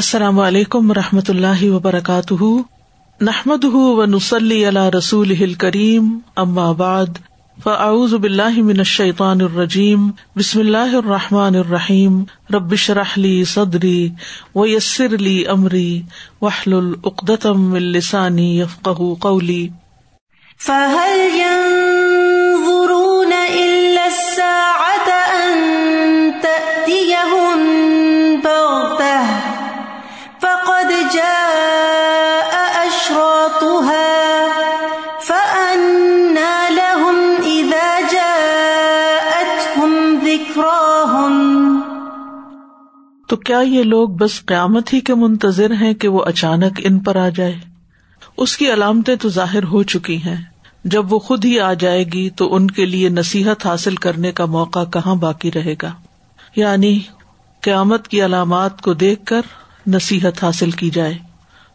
السلام علیکم و رحمۃ اللہ وبرکاتہ۔ نحمد و نسلی اللہ رسول کریم ام آباد فاعوذ باللہ من الشیطان الرجیم، بسم اللہ الرحمٰن الرحیم ربش رحلی صدری و یسر علی عمری وحل العقدم السانی یفق قولی۔ فهل تو کیا یہ لوگ بس قیامت ہی کے منتظر ہیں کہ وہ اچانک ان پر آ جائے؟ اس کی علامتیں تو ظاہر ہو چکی ہیں۔ جب وہ خود ہی آ جائے گی تو ان کے لیے نصیحت حاصل کرنے کا موقع کہاں باقی رہے گا؟ یعنی قیامت کی علامات کو دیکھ کر نصیحت حاصل کی جائے۔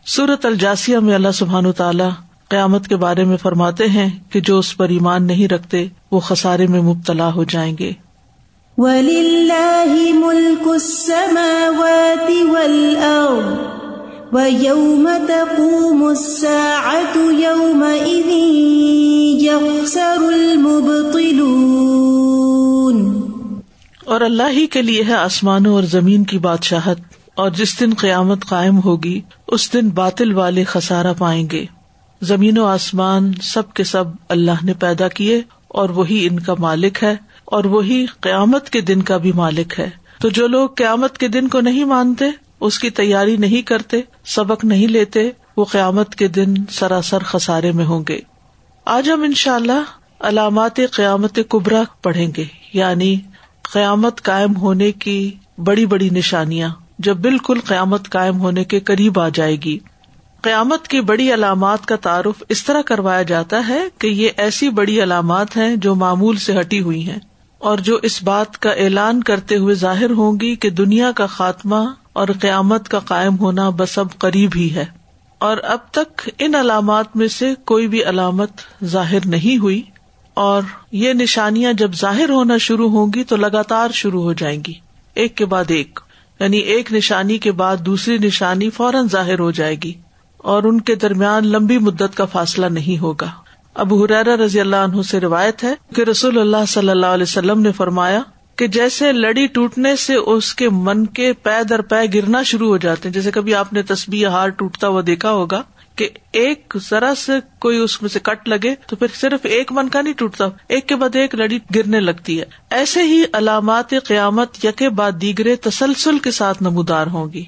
سورت الجاسیہ میں اللہ سبحان تعالی قیامت کے بارے میں فرماتے ہیں کہ جو اس پر ایمان نہیں رکھتے وہ خسارے میں مبتلا ہو جائیں گے۔ وَلِلَّهِ مُلْكُ السَّمَاوَاتِ وَالْأَرْضِ وَيَوْمَ تَقُومُ السَّاعَةُ يَوْمَئِذٍ يَخْسَرُ الْمُبْطِلُونَ اور اللہ ہی کے لیے ہے آسمانوں اور زمین کی بادشاہت، اور جس دن قیامت قائم ہوگی، اس دن باطل والے خسارا پائیں گے۔ زمین و آسمان سب کے سب اللہ نے پیدا کیے، اور وہی ان کا مالک ہے۔ اور وہی قیامت کے دن کا بھی مالک ہے۔ تو جو لوگ قیامت کے دن کو نہیں مانتے، اس کی تیاری نہیں کرتے، سبق نہیں لیتے، وہ قیامت کے دن سراسر خسارے میں ہوں گے۔ آج ہم ان شاء اللہ علامات قیامت کبرا پڑھیں گے۔ یعنی قیامت قائم ہونے کی بڑی بڑی نشانیاں جب بالکل قیامت قائم ہونے کے قریب آ جائے گی۔ قیامت کی بڑی علامات کا تعارف اس طرح کروایا جاتا ہے کہ یہ ایسی بڑی علامات ہیں جو معمول سے ہٹی ہوئی ہیں۔ اور جو اس بات کا اعلان کرتے ہوئے ظاہر ہوں گی کہ دنیا کا خاتمہ اور قیامت کا قائم ہونا بس اب قریب ہی ہے۔ اور اب تک ان علامات میں سے کوئی بھی علامت ظاہر نہیں ہوئی۔ اور یہ نشانیاں جب ظاہر ہونا شروع ہوں گی تو لگاتار شروع ہو جائیں گی۔ ایک کے بعد ایک یعنی ایک نشانی کے بعد دوسری نشانی فوراً ظاہر ہو جائے گی۔ اور ان کے درمیان لمبی مدت کا فاصلہ نہیں ہوگا۔ اب حرار رضی اللہ عنہ سے روایت ہے کہ رسول اللہ صلی اللہ علیہ وسلم نے فرمایا کہ جیسے لڑی ٹوٹنے سے اس کے من کے پے در پے گرنا شروع ہو جاتے ہیں۔ جیسے کبھی آپ نے تصبیح ہار ٹوٹتا ہوا دیکھا ہوگا کہ ایک ذرا سے کوئی اس میں سے کٹ لگے تو پھر صرف ایک من کا نہیں ٹوٹتا، ایک کے بعد ایک لڑی گرنے لگتی ہے۔ ایسے ہی علامات قیامت یکے بعد دیگرے تسلسل کے ساتھ نمودار ہوں گی۔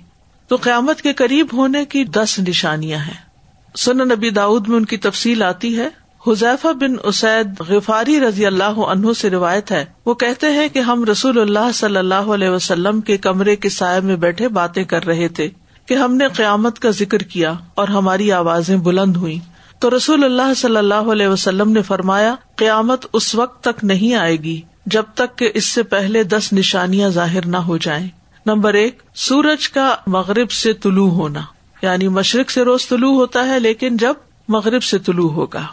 تو قیامت کے قریب ہونے کی دس نشانیاں ہیں۔ سن نبی داؤد میں ان کی تفصیل آتی ہے حذیفہ بن اسید غفاری رضی اللہ عنہ سے روایت ہے۔ وہ کہتے ہیں کہ ہم رسول اللہ صلی اللہ علیہ وسلم کے کمرے کے سائے میں بیٹھے باتیں کر رہے تھے کہ ہم نے قیامت کا ذکر کیا اور ہماری آوازیں بلند ہوئی تو رسول اللہ صلی اللہ علیہ وسلم نے فرمایا، قیامت اس وقت تک نہیں آئے گی جب تک کہ اس سے پہلے دس نشانیاں ظاہر نہ ہو جائیں۔ نمبر ایک، سورج کا مغرب سے طلوع ہونا۔ یعنی مشرق سے روز طلوع ہوتا ہے، لیکن جب مغرب سے طلوع ہوگا۔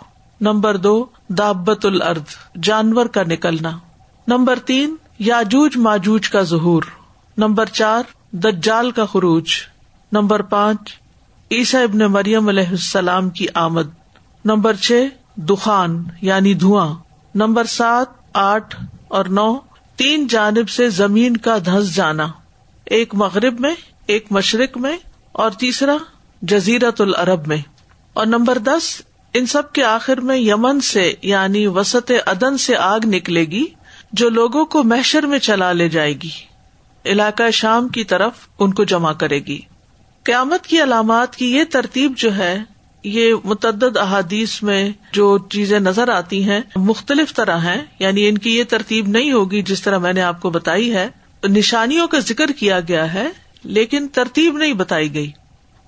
نمبر دو، دابت الرد جانور کا نکلنا۔ نمبر تین، یاجوج ماجوج کا ظہور۔ نمبر چار، دجال کا خروج۔ نمبر پانچ عیسا ابن مریم علیہ السلام کی آمد۔ نمبر چھ، دخان یعنی دھواں۔ نمبر سات، آٹھ اور نو، تین جانب سے زمین کا دھس جانا۔ ایک مغرب میں، ایک مشرق میں اور تیسرا جزیرت العرب میں۔ اور نمبر دس ان سب کے آخر میں یمن سے یعنی وسط ادن سے آگ نکلے گی جو لوگوں کو محشر میں چلا لے جائے گی۔ علاقہ شام کی طرف ان کو جمع کرے گی۔ قیامت کی علامات کی یہ ترتیب جو ہے، یہ متعدد احادیث میں جو چیزیں نظر آتی ہیں، مختلف طرح ہیں۔ یعنی ان کی یہ ترتیب نہیں ہوگی جس طرح میں نے آپ کو بتائی ہے۔ نشانیوں کا ذکر کیا گیا ہے، لیکن ترتیب نہیں بتائی گئی۔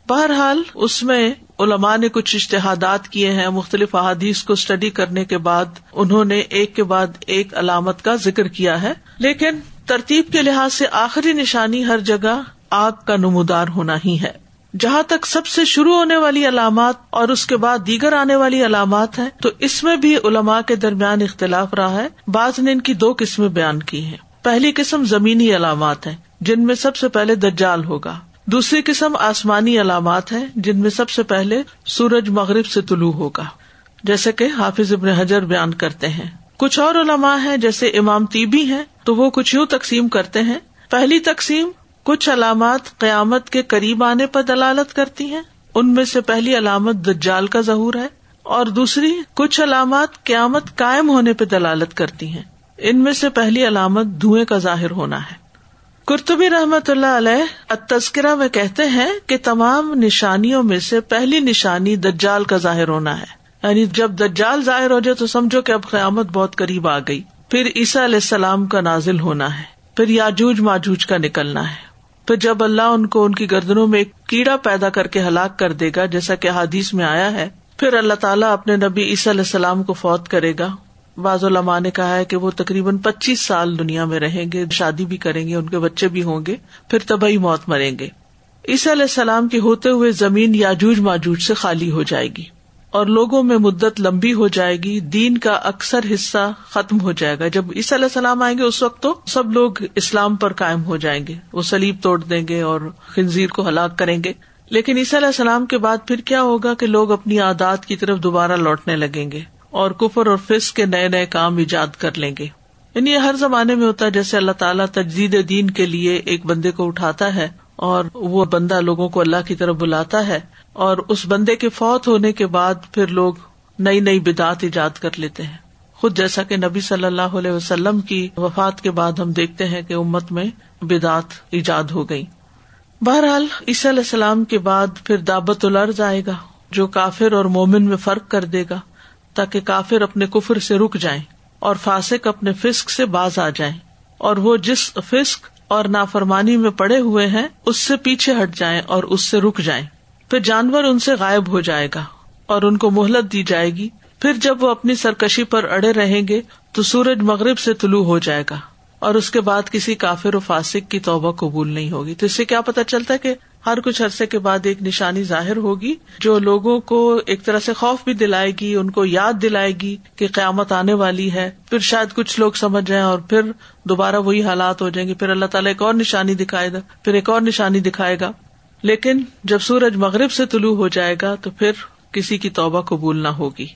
بہرحال اس میں علماء نے کچھ اشتہادات کیے ہیں، مختلف احادیث کو اسٹڈی کرنے کے بعد انہوں نے ایک کے بعد ایک علامت کا ذکر کیا ہے۔ لیکن ترتیب کے لحاظ سے آخری نشانی ہر جگہ آگ کا نمودار ہونا ہی ہے۔ جہاں تک سب سے شروع ہونے والی علامات اور اس کے بعد دیگر آنے والی علامات ہیں، تو اس میں بھی علماء کے درمیان اختلاف رہا ہے۔ بعض نے ان کی دو قسمیں بیان کی ہیں۔ پہلی قسم زمینی علامات ہیں، جن میں سب سے پہلے دجال ہوگا۔ دوسری قسم آسمانی علامات ہے جن میں سب سے پہلے سورج مغرب سے طلوع ہوگا، جیسے کہ حافظ ابن حجر بیان کرتے ہیں۔ کچھ اور علماء ہیں جیسے امام تیبی ہیں، تو وہ کچھ یوں تقسیم کرتے ہیں۔ پہلی تقسیم کچھ علامات قیامت کے قریب آنے پر دلالت کرتی ہیں۔ ان میں سے پہلی علامت دجال کا ظہور ہے اور دوسری کچھ علامات قیامت قائم ہونے پہ دلالت کرتی ہیں۔ ان میں سے پہلی علامت دھوئیں کا ظاہر ہونا ہے۔ کرتبی رحمت اللہ علیہ تذکرہ میں کہتے ہیں کہ تمام نشانیوں میں سے پہلی نشانی دجال کا ظاہر ہونا ہے۔ یعنی جب دجال ظاہر ہو جائے تو سمجھو کہ اب قیامت بہت قریب آ گئی۔ پھر عیسیٰ علیہ السلام کا نازل ہونا ہے۔ پھر یاجوج ماجوج کا نکلنا ہے۔ پھر جب اللہ ان کو ان کی گردنوں میں ایک کیڑا پیدا کر کے ہلاک کر دے گا، جیسا کہ حادیث میں آیا ہے، پھر اللہ تعالیٰ اپنے نبی عیسیٰ علیہ السلام کو فوت کرے گا۔ بعض علماء نے کہا ہے کہ وہ تقریباً پچیس سال دنیا میں رہیں گے، شادی بھی کریں گے، ان کے بچے بھی ہوں گے، پھر تبئی موت مریں گے۔ عیسیٰ علیہ السلام کے ہوتے ہوئے زمین یاجوج ماجوج سے خالی ہو جائے گی اور لوگوں میں مدت لمبی ہو جائے گی، دین کا اکثر حصہ ختم ہو جائے گا۔ جب عیسی علیہ السلام آئیں گے اس وقت تو سب لوگ اسلام پر قائم ہو جائیں گے، وہ سلیب توڑ دیں گے اور خنزیر کو ہلاک کریں گے۔ لیکن عیسی علیہ السلام کے بعد پھر کیا ہوگا کہ لوگ اپنی عادات کی طرف دوبارہ لوٹنے لگیں گے۔ اور کفر اور فس کے نئے نئے کام ایجاد کر لیں گے۔ یعنی یہ ہر زمانے میں ہوتا ہے، جیسے اللہ تعالیٰ تجدید دین کے لیے ایک بندے کو اٹھاتا ہے اور وہ بندہ لوگوں کو اللہ کی طرف بلاتا ہے اور اس بندے کے فوت ہونے کے بعد پھر لوگ نئی نئی بدعت ایجاد کر لیتے ہیں۔ خود جیسا کہ نبی صلی اللہ علیہ وسلم کی وفات کے بعد ہم دیکھتے ہیں کہ امت میں بدعت ایجاد ہو گئی بہرحال عیسی علیہ السلام کے بعد پھر دعوت الرض آئے گا، جو کافر اور مومن میں فرق کر دے گا۔ تاکہ کافر اپنے کفر سے رک جائیں اور فاسق اپنے فسق سے باز آ جائیں اور وہ جس فسق اور نافرمانی میں پڑے ہوئے ہیں، اس سے پیچھے ہٹ جائیں اور اس سے رک جائیں۔ پھر جانور ان سے غائب ہو جائے گا اور ان کو مہلت دی جائے گی۔ پھر جب وہ اپنی سرکشی پر اڑے رہیں گے، تو سورج مغرب سے طلوع ہو جائے گا اور اس کے بعد کسی کافر و فاسق کی توبہ قبول نہیں ہوگی۔ تو اس سے کیا پتا چلتا ہے کہ ہر کچھ عرصے کے بعد ایک نشانی ظاہر ہوگی جو لوگوں کو ایک طرح سے خوف بھی دلائے گی، ان کو یاد دلائے گی کہ قیامت آنے والی ہے۔ پھر شاید کچھ لوگ سمجھ جائیں اور پھر دوبارہ وہی حالات ہو جائیں گے۔ پھر اللہ تعالیٰ ایک اور نشانی دکھائے گا، پھر ایک اور نشانی دکھائے گا۔ لیکن جب سورج مغرب سے طلوع ہو جائے گا تو پھر کسی کی توبہ قبول نہ ہوگی۔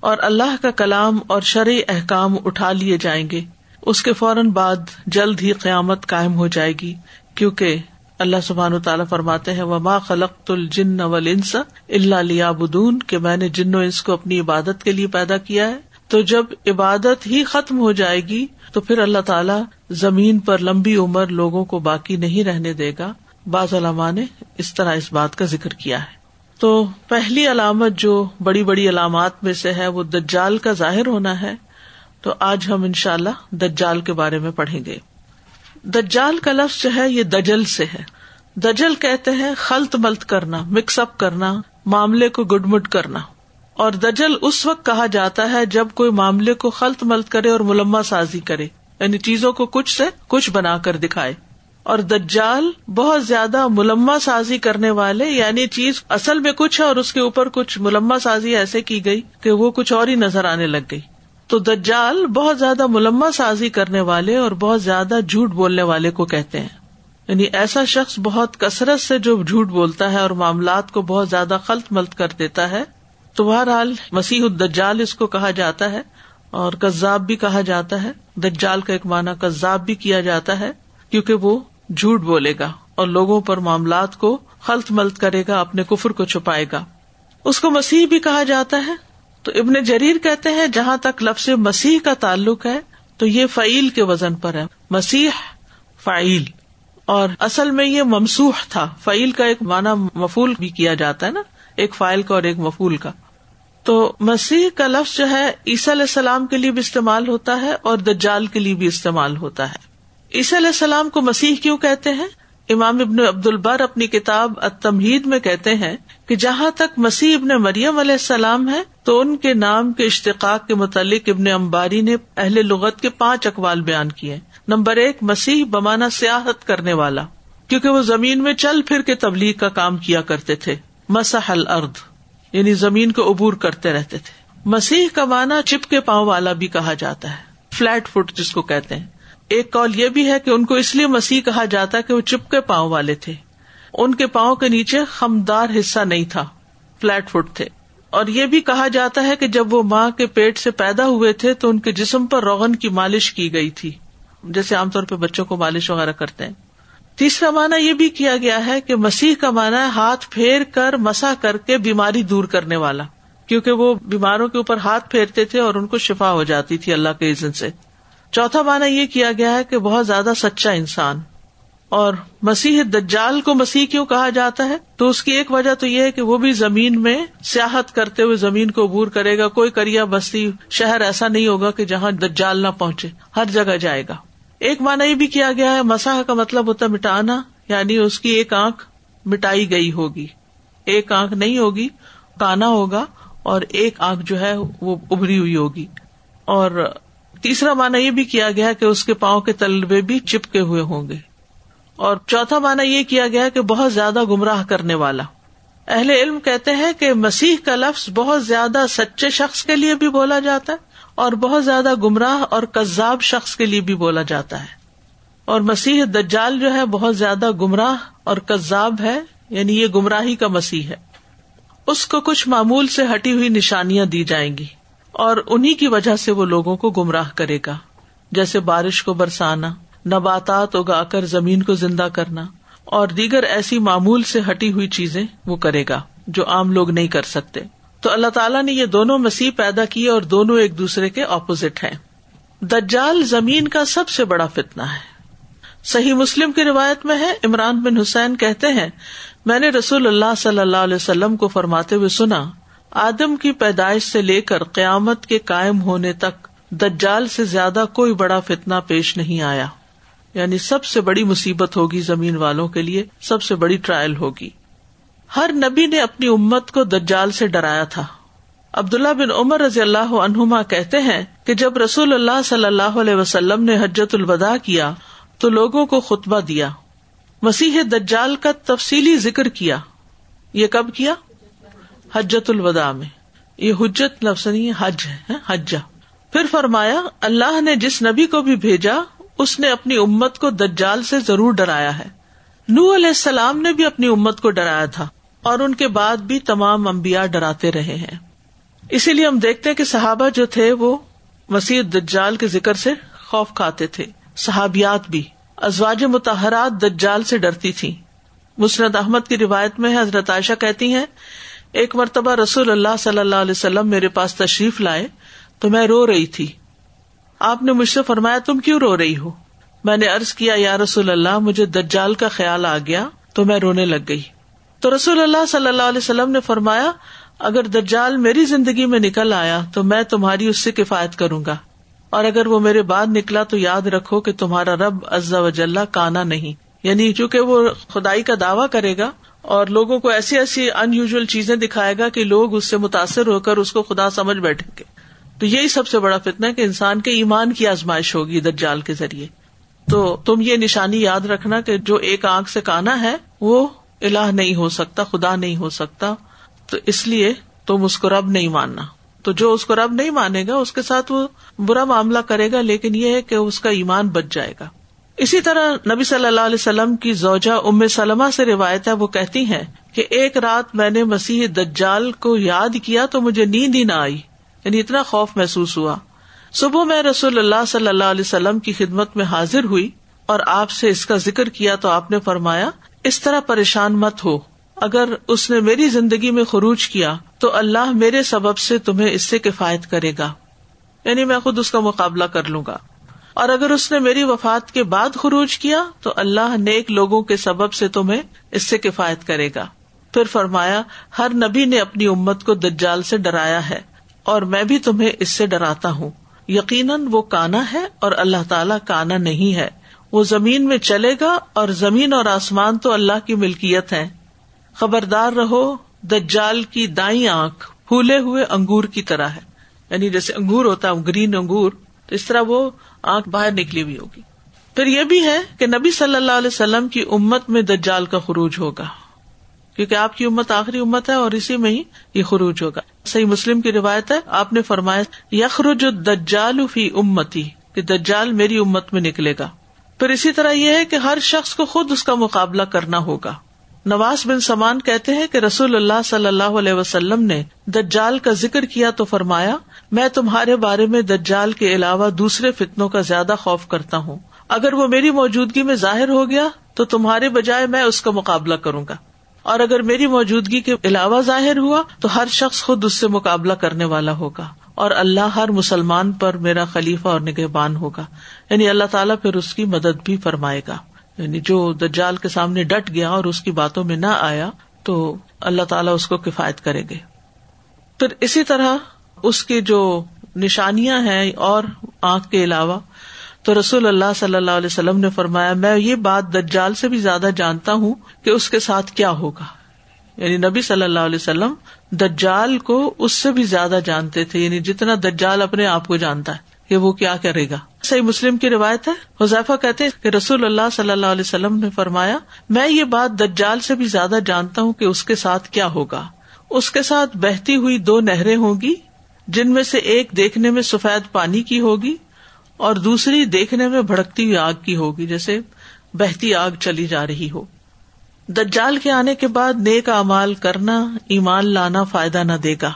اور اللہ کا کلام اور شرعی احکام اٹھا لیے جائیں گے۔ اس کے فوراً بعد جلد ہی قیامت قائم ہو جائے گی، کیونکہ اللہ سبحان تعالیٰ فرماتے ہیں، وما خلق الجن انس اللہ لیا بدون کہ میں نے جن و انس کو اپنی عبادت کے لیے پیدا کیا ہے۔ تو جب عبادت ہی ختم ہو جائے گی، تو پھر اللہ تعالیٰ زمین پر لمبی عمر لوگوں کو باقی نہیں رہنے دے گا۔ بعض علماء نے اس طرح اس بات کا ذکر کیا ہے۔ تو پہلی علامت جو بڑی بڑی علامات میں سے ہے، وہ دجال کا ظاہر ہونا ہے۔ تو آج ہم ان شاء اللہ دجال کے بارے میں پڑھیں گے۔ دجال کا لفظ جو ہے، یہ دجل سے ہے۔ دجل کہتے ہیں خلط ملت کرنا مکس اپ کرنا، معاملے کو گڈ مٹ کرنا۔ اور دجل اس وقت کہا جاتا ہے جب کوئی معاملے کو خلط ملت کرے اور ملما سازی کرے یعنی چیزوں کو کچھ سے کچھ بنا کر دکھائے۔ اور دجال بہت زیادہ ملما سازی کرنے والے یعنی چیز اصل میں کچھ ہے اور اس کے اوپر کچھ ملما سازی ایسے کی گئی کہ وہ کچھ اور ہی نظر آنے لگ گئی۔ تو دجال بہت زیادہ ملما سازی کرنے والے اور بہت زیادہ جھوٹ بولنے والے کو کہتے ہیں۔ یعنی ایسا شخص بہت کثرت سے جو جھوٹ بولتا ہے اور معاملات کو بہت زیادہ خلط ملت کر دیتا ہے، تو بہرحال مسیح الدجال اس کو کہا جاتا ہے اور کزاب بھی کہا جاتا ہے۔ دجال کا ایک معنی کزاب بھی کیا جاتا ہے، کیونکہ وہ جھوٹ بولے گا اور لوگوں پر معاملات کو خلط ملت کرے گا، اپنے کفر کو چھپائے گا۔ اس کو مسیح بھی کہا جاتا ہے۔ تو ابن جریر کہتے ہیں جہاں تک لفظ مسیح کا تعلق ہے، تو یہ فعیل کے وزن پر ہے۔ مسیح فعیل۔ اور اصل میں یہ ممسوح تھا۔ فعیل کا ایک معنی مفول بھی کیا جاتا ہے نا، ایک فائل کا اور ایک مفول کا۔ تو مسیح کا لفظ جو ہے، عیسی علیہ السلام کے لیے بھی استعمال ہوتا ہے اور دجال کے لیے بھی استعمال ہوتا ہے۔ عیسی علیہ السلام کو مسیح کیوں کہتے ہیں؟ امام ابن عبد البر اپنی کتاب اتمہید میں کہتے ہیں کہ جہاں تک مسیح ابن مریم علیہ السلام ہے، تو ان کے نام کے اشتقاق کے متعلق ابن امباری نے اہل لغت کے پانچ اقوال بیان کیے۔ نمبر ایک، مسیح بمانا سیاحت کرنے والا، کیونکہ وہ زمین میں چل پھر کے تبلیغ کا کام کیا کرتے تھے۔ مسح الارض یعنی زمین کو عبور کرتے رہتے تھے۔ مسیح کا مانا چپ کے پاؤں والا بھی کہا جاتا ہے۔ فلیٹ فٹ جس کو کہتے ہیں۔ ایک کال یہ بھی ہے کہ ان کو اس لیے مسیح کہا جاتا کہ وہ چپ کے پاؤں والے تھے۔ ان کے پاؤں کے نیچے خمدار حصہ نہیں تھا فلیٹ فٹ تھے۔ اور یہ بھی کہا جاتا ہے کہ جب وہ ماں کے پیٹ سے پیدا ہوئے تھے تو ان کے جسم پر روغن کی مالش کی گئی تھی۔ جیسے عام طور پہ بچوں کو مالش وغیرہ کرتے ہیں۔ تیسرا مانا یہ بھی کیا گیا ہے کہ مسیح کا مانا ہے ہاتھ پھیر کر مسا کر کے بیماری دور کرنے والا۔ کیونکہ وہ بیماروں کے اوپر ہاتھ پھیرتے تھے اور ان کو شفا ہو جاتی تھی اللہ کے عزن سے۔ چوتھا مانا یہ کیا گیا ہے کہ بہت زیادہ سچا انسان اور مسیح دجال کو مسیح کیوں کہا جاتا ہے؟ تو اس کی ایک وجہ تو یہ ہے کہ وہ بھی زمین میں سیاحت کرتے ہوئے زمین کو عبور کرے گا۔ کوئی کریا بستی شہر ایسا نہیں ہوگا کہ جہاں دجال نہ پہنچے، ہر جگہ جائے گا۔ ایک مانا یہ بھی کیا گیا ہے مساح کا مطلب ہوتا ہے مٹانا یعنی اس کی ایک آنکھ مٹائی گئی ہوگی۔ ایک آنکھ نہیں ہوگی، کانا ہوگا اور ایک آنکھ جو ہے وہ ابری ہوئی ہوگی۔ اور تیسرا مانا یہ بھی کیا گیا کہ اس کے پاؤں کے تلبے بھی چپکے ہوئے ہوں گے۔ اور چوتھا مانا یہ کیا گیا کہ بہت زیادہ گمراہ کرنے والا۔ اہل علم کہتے ہیں کہ مسیح کا لفظ بہت زیادہ سچے شخص کے لیے بھی بولا جاتا ہے اور بہت زیادہ گمراہ اور کذاب شخص کے لیے بھی بولا جاتا ہے۔ اور مسیح دجال جو ہے بہت زیادہ گمراہ اور کذاب ہے یعنی یہ گمراہی کا مسیح ہے۔ اس کو کچھ معمول سے ہٹی ہوئی نشانیاں دی جائیں گی۔ اور انہیں کی وجہ سے وہ لوگوں کو گمراہ کرے گا۔ جیسے بارش کو برسانا، نباتات اگا کر زمین کو زندہ کرنا، اور دیگر ایسی معمول سے ہٹی ہوئی چیزیں وہ کرے گا جو عام لوگ نہیں کر سکتے۔ تو اللہ تعالیٰ نے یہ دونوں مسیح پیدا کیے اور دونوں ایک دوسرے کے اپوزٹ ہیں۔ دجال زمین کا سب سے بڑا فتنا ہے۔ صحیح مسلم کی روایت میں ہے، عمران بن حسین کہتے ہیں، میں نے رسول اللہ صلی اللہ علیہ وسلم کو فرماتے ہوئے سنا آدم کی پیدائش سے لے کر قیامت کے قائم ہونے تک دجال سے زیادہ کوئی بڑا فتنا پیش نہیں آیا۔ یعنی سب سے بڑی مصیبت ہوگی زمین والوں کے لیے، سب سے بڑی ٹرائل ہوگی۔ ہر نبی نے اپنی امت کو دجال سے ڈرایا تھا۔ عبداللہ بن عمر رضی اللہ عنہما کہتے ہیں کہ جب رسول اللہ صلی اللہ علیہ وسلم نے حجت الوداع کیا تو لوگوں کو خطبہ دیا۔ مسیح دجال کا تفصیلی ذکر کیا۔ یہ کب کیا؟ حجت الوداع میں۔ یہ حجت لفظ نہیں حج ہے ہاں، حجا پھر فرمایا، اللہ نے جس نبی کو بھی بھیجا، اس نے اپنی امت کو دجال سے ضرور ڈرایا ہے۔ نو علیہ السلام نے بھی اپنی امت کو ڈرایا تھا اور ان کے بعد بھی تمام امبیا ڈراتے رہے ہیں۔ اسی لیے ہم دیکھتے کہ صحابہ جو تھے، وہ مسیح دجال کے ذکر سے خوف کھاتے تھے۔ صحابیات بھی۔ ازواج متحرات دجال سے ڈرتی تھی مسرت احمد کی روایت میں حضرت عائشہ کہتی ہیں ایک مرتبہ رسول اللہ صلی اللہ علیہ وسلم میرے پاس تشریف لائے تو میں رو رہی تھی۔ آپ نے مجھ سے فرمایا، تم کیوں رو رہی ہو؟ میں نے ارض کیا، یا رسول اللہ، مجھے دجال کا خیال آ گیا تو میں رونے لگ گئی۔ تو رسول اللہ صلی اللہ علیہ وسلم نے فرمایا، اگر دجال میری زندگی میں نکل آیا تو میں تمہاری اس سے کفایت کروں گا۔ اور اگر وہ میرے بعد نکلا تو یاد رکھو کہ تمہارا رب عزا وجل کانا نہیں۔ یعنی چونکہ وہ خدائی کا دعوی کرے گا اور لوگوں کو ایسی ایسی ان یوژل چیزیں دکھائے گا کہ لوگ اس سے متاثر ہو کر اس کو خدا سمجھ بیٹھیں گے۔ تو یہی سب سے بڑا فتنا ہے کہ انسان کے ایمان کی آزمائش ہوگی دجال کے ذریعے۔ تو تم یہ نشانی یاد رکھنا کہ جو ایک آنکھ سے کانا ہے، وہ الہ نہیں ہو سکتا، خدا نہیں ہو سکتا۔ تو اس لیے تم اس کو رب نہیں ماننا۔ تو جو اس کو رب نہیں مانے گا، اس کے ساتھ وہ برا معاملہ کرے گا، لیکن یہ ہے کہ اس کا ایمان بچ جائے گا۔ اسی طرح نبی صلی اللہ علیہ وسلم کی زوجا ام سلمہ سے روایت ہے، وہ کہتی ہیں کہ ایک رات میں نے مسیح دجال کو یاد کیا تو مجھے نیند ہی نہ آئی یعنی اتنا خوف محسوس ہوا۔ صبح میں رسول اللہ صلی اللہ علیہ وسلم کی خدمت میں حاضر ہوئی اور آپ سے اس کا ذکر کیا تو آپ نے فرمایا، اس طرح پریشان مت ہو۔ اگر اس نے میری زندگی میں خروج کیا تو اللہ میرے سبب سے تمہیں اس سے کفایت کرے گا۔ یعنی میں خود اس کا مقابلہ کر لوں گا۔ اور اگر اس نے میری وفات کے بعد خروج کیا تو اللہ نیک لوگوں کے سبب سے تمہیں اس سے کفایت کرے گا۔ پھر فرمایا، ہر نبی نے اپنی امت کو دجال سے ڈرایا ہے اور میں بھی تمہیں اس سے ڈراتا ہوں۔ یقیناً وہ کانا ہے اور اللہ تعالیٰ کانا نہیں ہے۔ وہ زمین میں چلے گا اور زمین اور آسمان تو اللہ کی ملکیت ہے خبردار رہو، دجال کی دائیں آنکھ پھولے ہوئے انگور کی طرح ہے۔ یعنی جیسے انگور ہوتا ہے، گرین انگور، تو اس طرح وہ آنکھ باہر نکلی ہوئی ہوگی۔ پھر یہ بھی ہے کہ نبی صلی اللہ علیہ وسلم کی امت میں دجال کا خروج ہوگا۔ کیونکہ آپ کی امت آخری امت ہے اور اسی میں ہی یہ خروج ہوگا۔ صحیح مسلم کی روایت ہے، آپ نے فرمایا، یخرج دجال فی امتی، کہ دجال میری امت میں نکلے گا۔ پھر اسی طرح یہ ہے کہ ہر شخص کو خود اس کا مقابلہ کرنا ہوگا۔ نواز بن سمان کہتے ہیں کہ رسول اللہ صلی اللہ علیہ وسلم نے دجال کا ذکر کیا تو فرمایا میں تمہارے بارے میں دجال کے علاوہ دوسرے فتنوں کا زیادہ خوف کرتا ہوں۔ اگر وہ میری موجودگی میں ظاہر ہو گیا، تو تمہارے بجائے میں اس کا مقابلہ کروں گا۔ اور اگر میری موجودگی کے علاوہ ظاہر ہوا، تو ہر شخص خود اس سے مقابلہ کرنے والا ہوگا۔ اور اللہ ہر مسلمان پر میرا خلیفہ اور نگہبان ہوگا۔ یعنی اللہ تعالیٰ پھر اس کی مدد بھی فرمائے گا۔ یعنی جو دجال کے سامنے ڈٹ گیا اور اس کی باتوں میں نہ آیا، تو اللہ تعالیٰ اس کو کفایت کریں گے۔ پھر اسی طرح اس کی جو نشانیاں ہیں اور آنکھ کے علاوہ، تو رسول اللہ صلی اللہ علیہ وسلم نے فرمایا، میں یہ بات دجال سے بھی زیادہ جانتا ہوں کہ اس کے ساتھ کیا ہوگا۔ یعنی نبی صلی اللہ علیہ وسلم دجال کو اس سے بھی زیادہ جانتے تھے یعنی جتنا دجال اپنے آپ کو جانتا ہے کہ وہ کیا کرے گا۔ صحیح مسلم کی روایت ہے، حذیفہ کہتے کہ رسول اللہ صلی اللہ علیہ وسلم نے فرمایا، میں یہ بات دجال سے بھی زیادہ جانتا ہوں کہ اس کے ساتھ کیا ہوگا۔ اس کے ساتھ بہتی ہوئی دو نہریں ہوگی جن میں سے ایک دیکھنے میں سفید پانی کی ہوگی اور دوسری دیکھنے میں بھڑکتی ہوئی آگ کی ہوگی، جیسے بہتی آگ چلی جا رہی ہو۔ دجال کے آنے کے بعد نیک امال کرنا، ایمان لانا فائدہ نہ دے گا۔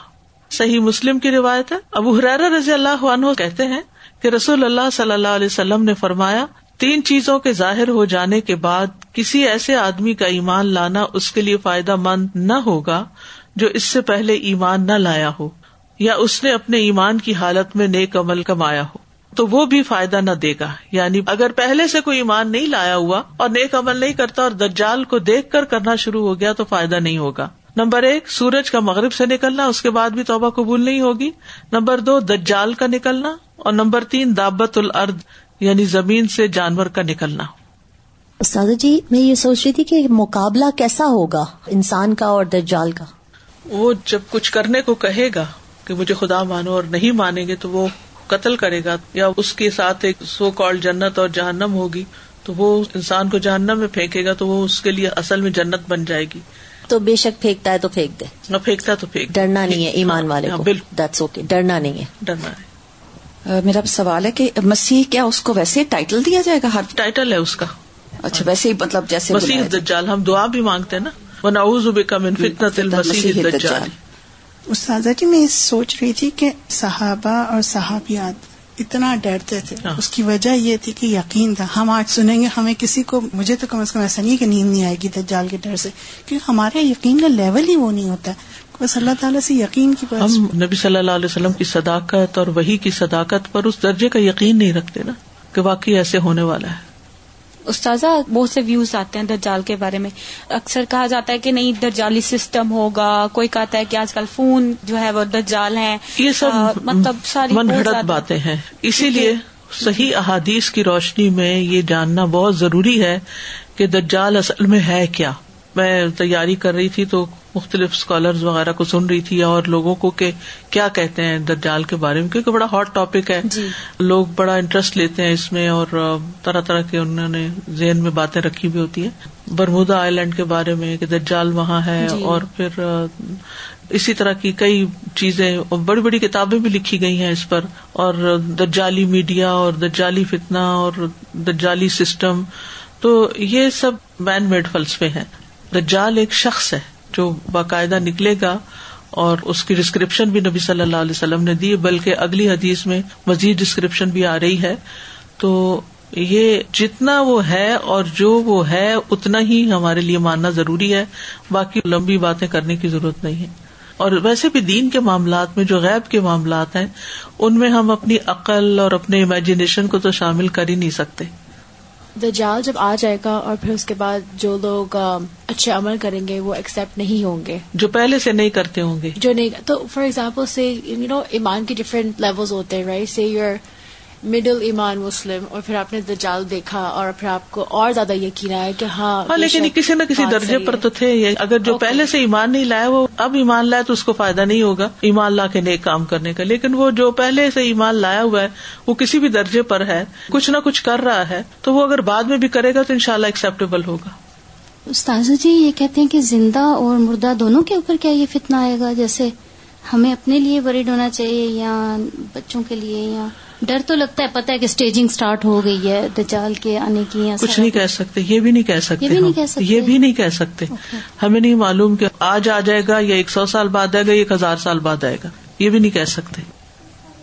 صحیح مسلم کی روایت ہے۔ ابو حرار رضی اللہ عنہ کہتے ہیں کہ رسول اللہ صلی اللہ علیہ وسلم نے فرمایا، تین چیزوں کے ظاہر ہو جانے کے بعد کسی ایسے آدمی کا ایمان لانا اس کے لیے فائدہ مند نہ ہوگا جو اس سے پہلے ایمان نہ لایا ہو۔ یا اس نے اپنے ایمان کی حالت میں نیک عمل کمایا ہو تو وہ بھی فائدہ نہ دے گا۔ یعنی اگر پہلے سے کوئی ایمان نہیں لایا ہوا اور نیک عمل نہیں کرتا اور دجال کو دیکھ کر کرنا شروع ہو گیا تو فائدہ نہیں ہوگا۔ نمبر ایک سورج کا مغرب سے نکلنا اس کے بعد بھی توبہ قبول نہیں ہوگی۔ نمبر دو دجال کا نکلنا۔ اور نمبر تین دابت الرد یعنی زمین سے جانور کا نکلنا۔ استاد جی میں یہ سوچ رہی تھی کہ مقابلہ کیسا ہوگا انسان کا اور دجال کا؟ وہ جب کچھ کرنے کو کہے گا کہ مجھے خدا مانو اور نہیں مانیں گے تو وہ قتل کرے گا یا اس کے ساتھ ایک سو کال جنت اور جہنم ہوگی تو وہ انسان کو جہنم میں پھینکے گا تو وہ اس کے لیے اصل میں جنت بن جائے گی۔ تو بے شک پھینکتا ہے تو پھینک دے۔ نہ پھینکتا تو پھینک ڈرنا نہیں ہے ایمان والے ہاں، کو۔ بالکل۔ دیٹس اوکے ڈرنا نہیں ہے۔ ڈرنا ہے۔ میرا سوال ہے کہ مسیح کیا اس کو ویسے ٹائٹل دیا جائے گا ہر ٹائٹل ہے اس کا۔ اچھا ویسے ہی مطلب جیسے مسیح۔ دجال ہم دعا بھی مانگتے ہیں نا۔ وہ نعوذ بکا من فتنة المسیح الدجال۔ استاذہ جی میں سوچ رہی تھی کہ صحابہ اور صحابیات اتنا ڈرتے تھے۔ ہاں۔ اس کی وجہ یہ تھی کہ یقین تھا۔ ہم آج سنیں گے ہمیں کسی کو مجھے تو کم از کم ایسا نہیں کہ نیند نہیں آئے گی دجال کے ڈر سے کیونکہ ہمارے یقین کا لیول ہی وہ نہیں ہوتا۔ بس اللہ تعالیٰ سے یقین کی بات ہم نبی صلی اللہ علیہ وسلم کی صداقت اور وہی کی صداقت پر اس درجے کا یقین نہیں رکھتے نا کہ واقعی ایسے ہونے والا ہے۔ استاذہ بہت سے ویوز آتے ہیں دجال کے بارے میں۔ اکثر کہا جاتا ہے کہ نہیں دجالی سسٹم ہوگا۔ کوئی کہتا ہے کہ آج کل فون جو ہے وہ دجال ہیں۔ یہ سب مطلب ساری من گھڑت باتیں ہیں۔ اسی لیے صحیح احادیث کی روشنی میں یہ جاننا بہت ضروری ہے کہ دجال اصل میں ہے کیا۔ میں تیاری کر رہی تھی تو مختلف اسکالرز وغیرہ کو سن رہی تھی اور لوگوں کو کہ کیا کہتے ہیں دجال کے بارے میں کیونکہ بڑا ہاٹ ٹاپک ہے۔ جی۔ لوگ بڑا انٹرسٹ لیتے ہیں اس میں اور طرح طرح کے انہوں نے ذہن میں باتیں رکھی ہوئی ہوتی ہیں۔ برمودا آئی لینڈ کے بارے میں کہ دجال وہاں ہے جی۔ اور پھر اسی طرح کی کئی چیزیں اور بڑی بڑی کتابیں بھی لکھی گئی ہیں اس پر۔ اور دجالی میڈیا اور دجالی فتنا اور دجالی سسٹم تو یہ سب مین میڈ فلسفے ہیں۔ دجال ایک شخص ہے۔ جو باقاعدہ نکلے گا اور اس کی ڈسکرپشن بھی نبی صلی اللہ علیہ وسلم نے دی، بلکہ اگلی حدیث میں مزید ڈسکرپشن بھی آ رہی ہے۔ تو یہ جتنا وہ ہے اور جو وہ ہے، اتنا ہی ہمارے لیے ماننا ضروری ہے۔ باقی لمبی باتیں کرنے کی ضرورت نہیں ہے۔ اور ویسے بھی دین کے معاملات میں، جو غیب کے معاملات ہیں، ان میں ہم اپنی عقل اور اپنے امیجنیشن کو تو شامل کر ہی نہیں سکتے۔ دجال جب آ جائے گا اور پھر اس کے بعد جو لوگ اچھے عمل کریں گے وہ ایکسپٹ نہیں ہوں گے۔ جو پہلے سے نہیں کرتے ہوں گے۔ جو نہیں تو فار ایگزامپل سے یو نو ایمان کے ڈفرینٹ لیولز ہوتے ہیں رائٹ سے یور مڈل ایمان مسلم اور پھر آپ نے دجال دیکھا اور پھر آپ کو اور زیادہ یقین آیا کہ ہاں ہاں لیکن کسی نہ کسی درجے پر۔ تو تھے اگر جو. پہلے سے ایمان نہیں لایا وہ اب ایمان لائے تو اس کو فائدہ نہیں ہوگا ایمان لا کے نیک کام کرنے کا لیکن وہ جو پہلے سے ایمان لایا ہوا ہے وہ کسی بھی درجے پر ہے کچھ نہ کچھ کر رہا ہے تو وہ اگر بعد میں بھی کرے گا تو ان شاء اللہ ایکسپٹیبل ہوگا استاذ جی یہ کہتے ہیں کہ زندہ اور مردہ دونوں کے اوپر کیا یہ فتنہ آئے گا جیسے ہمیں اپنے لیے ورڈ ہونا چاہیے یا بچوں کے لیے یا ڈر تو لگتا ہے پتہ ہے کہ اسٹیجنگ سٹارٹ ہو گئی ہے دجال کے آنے کی یا کچھ نہیں کہہ سکتے یہ بھی نہیں کہہ سکتے یہ بھی نہیں۔ کہہ سکتے؟ ہمیں نہیں معلوم کہ آج آ جائے گا یا ایک سو سال بعد آئے گا یا ایک ہزار سال بعد آئے گا۔ یہ بھی نہیں کہہ سکتے۔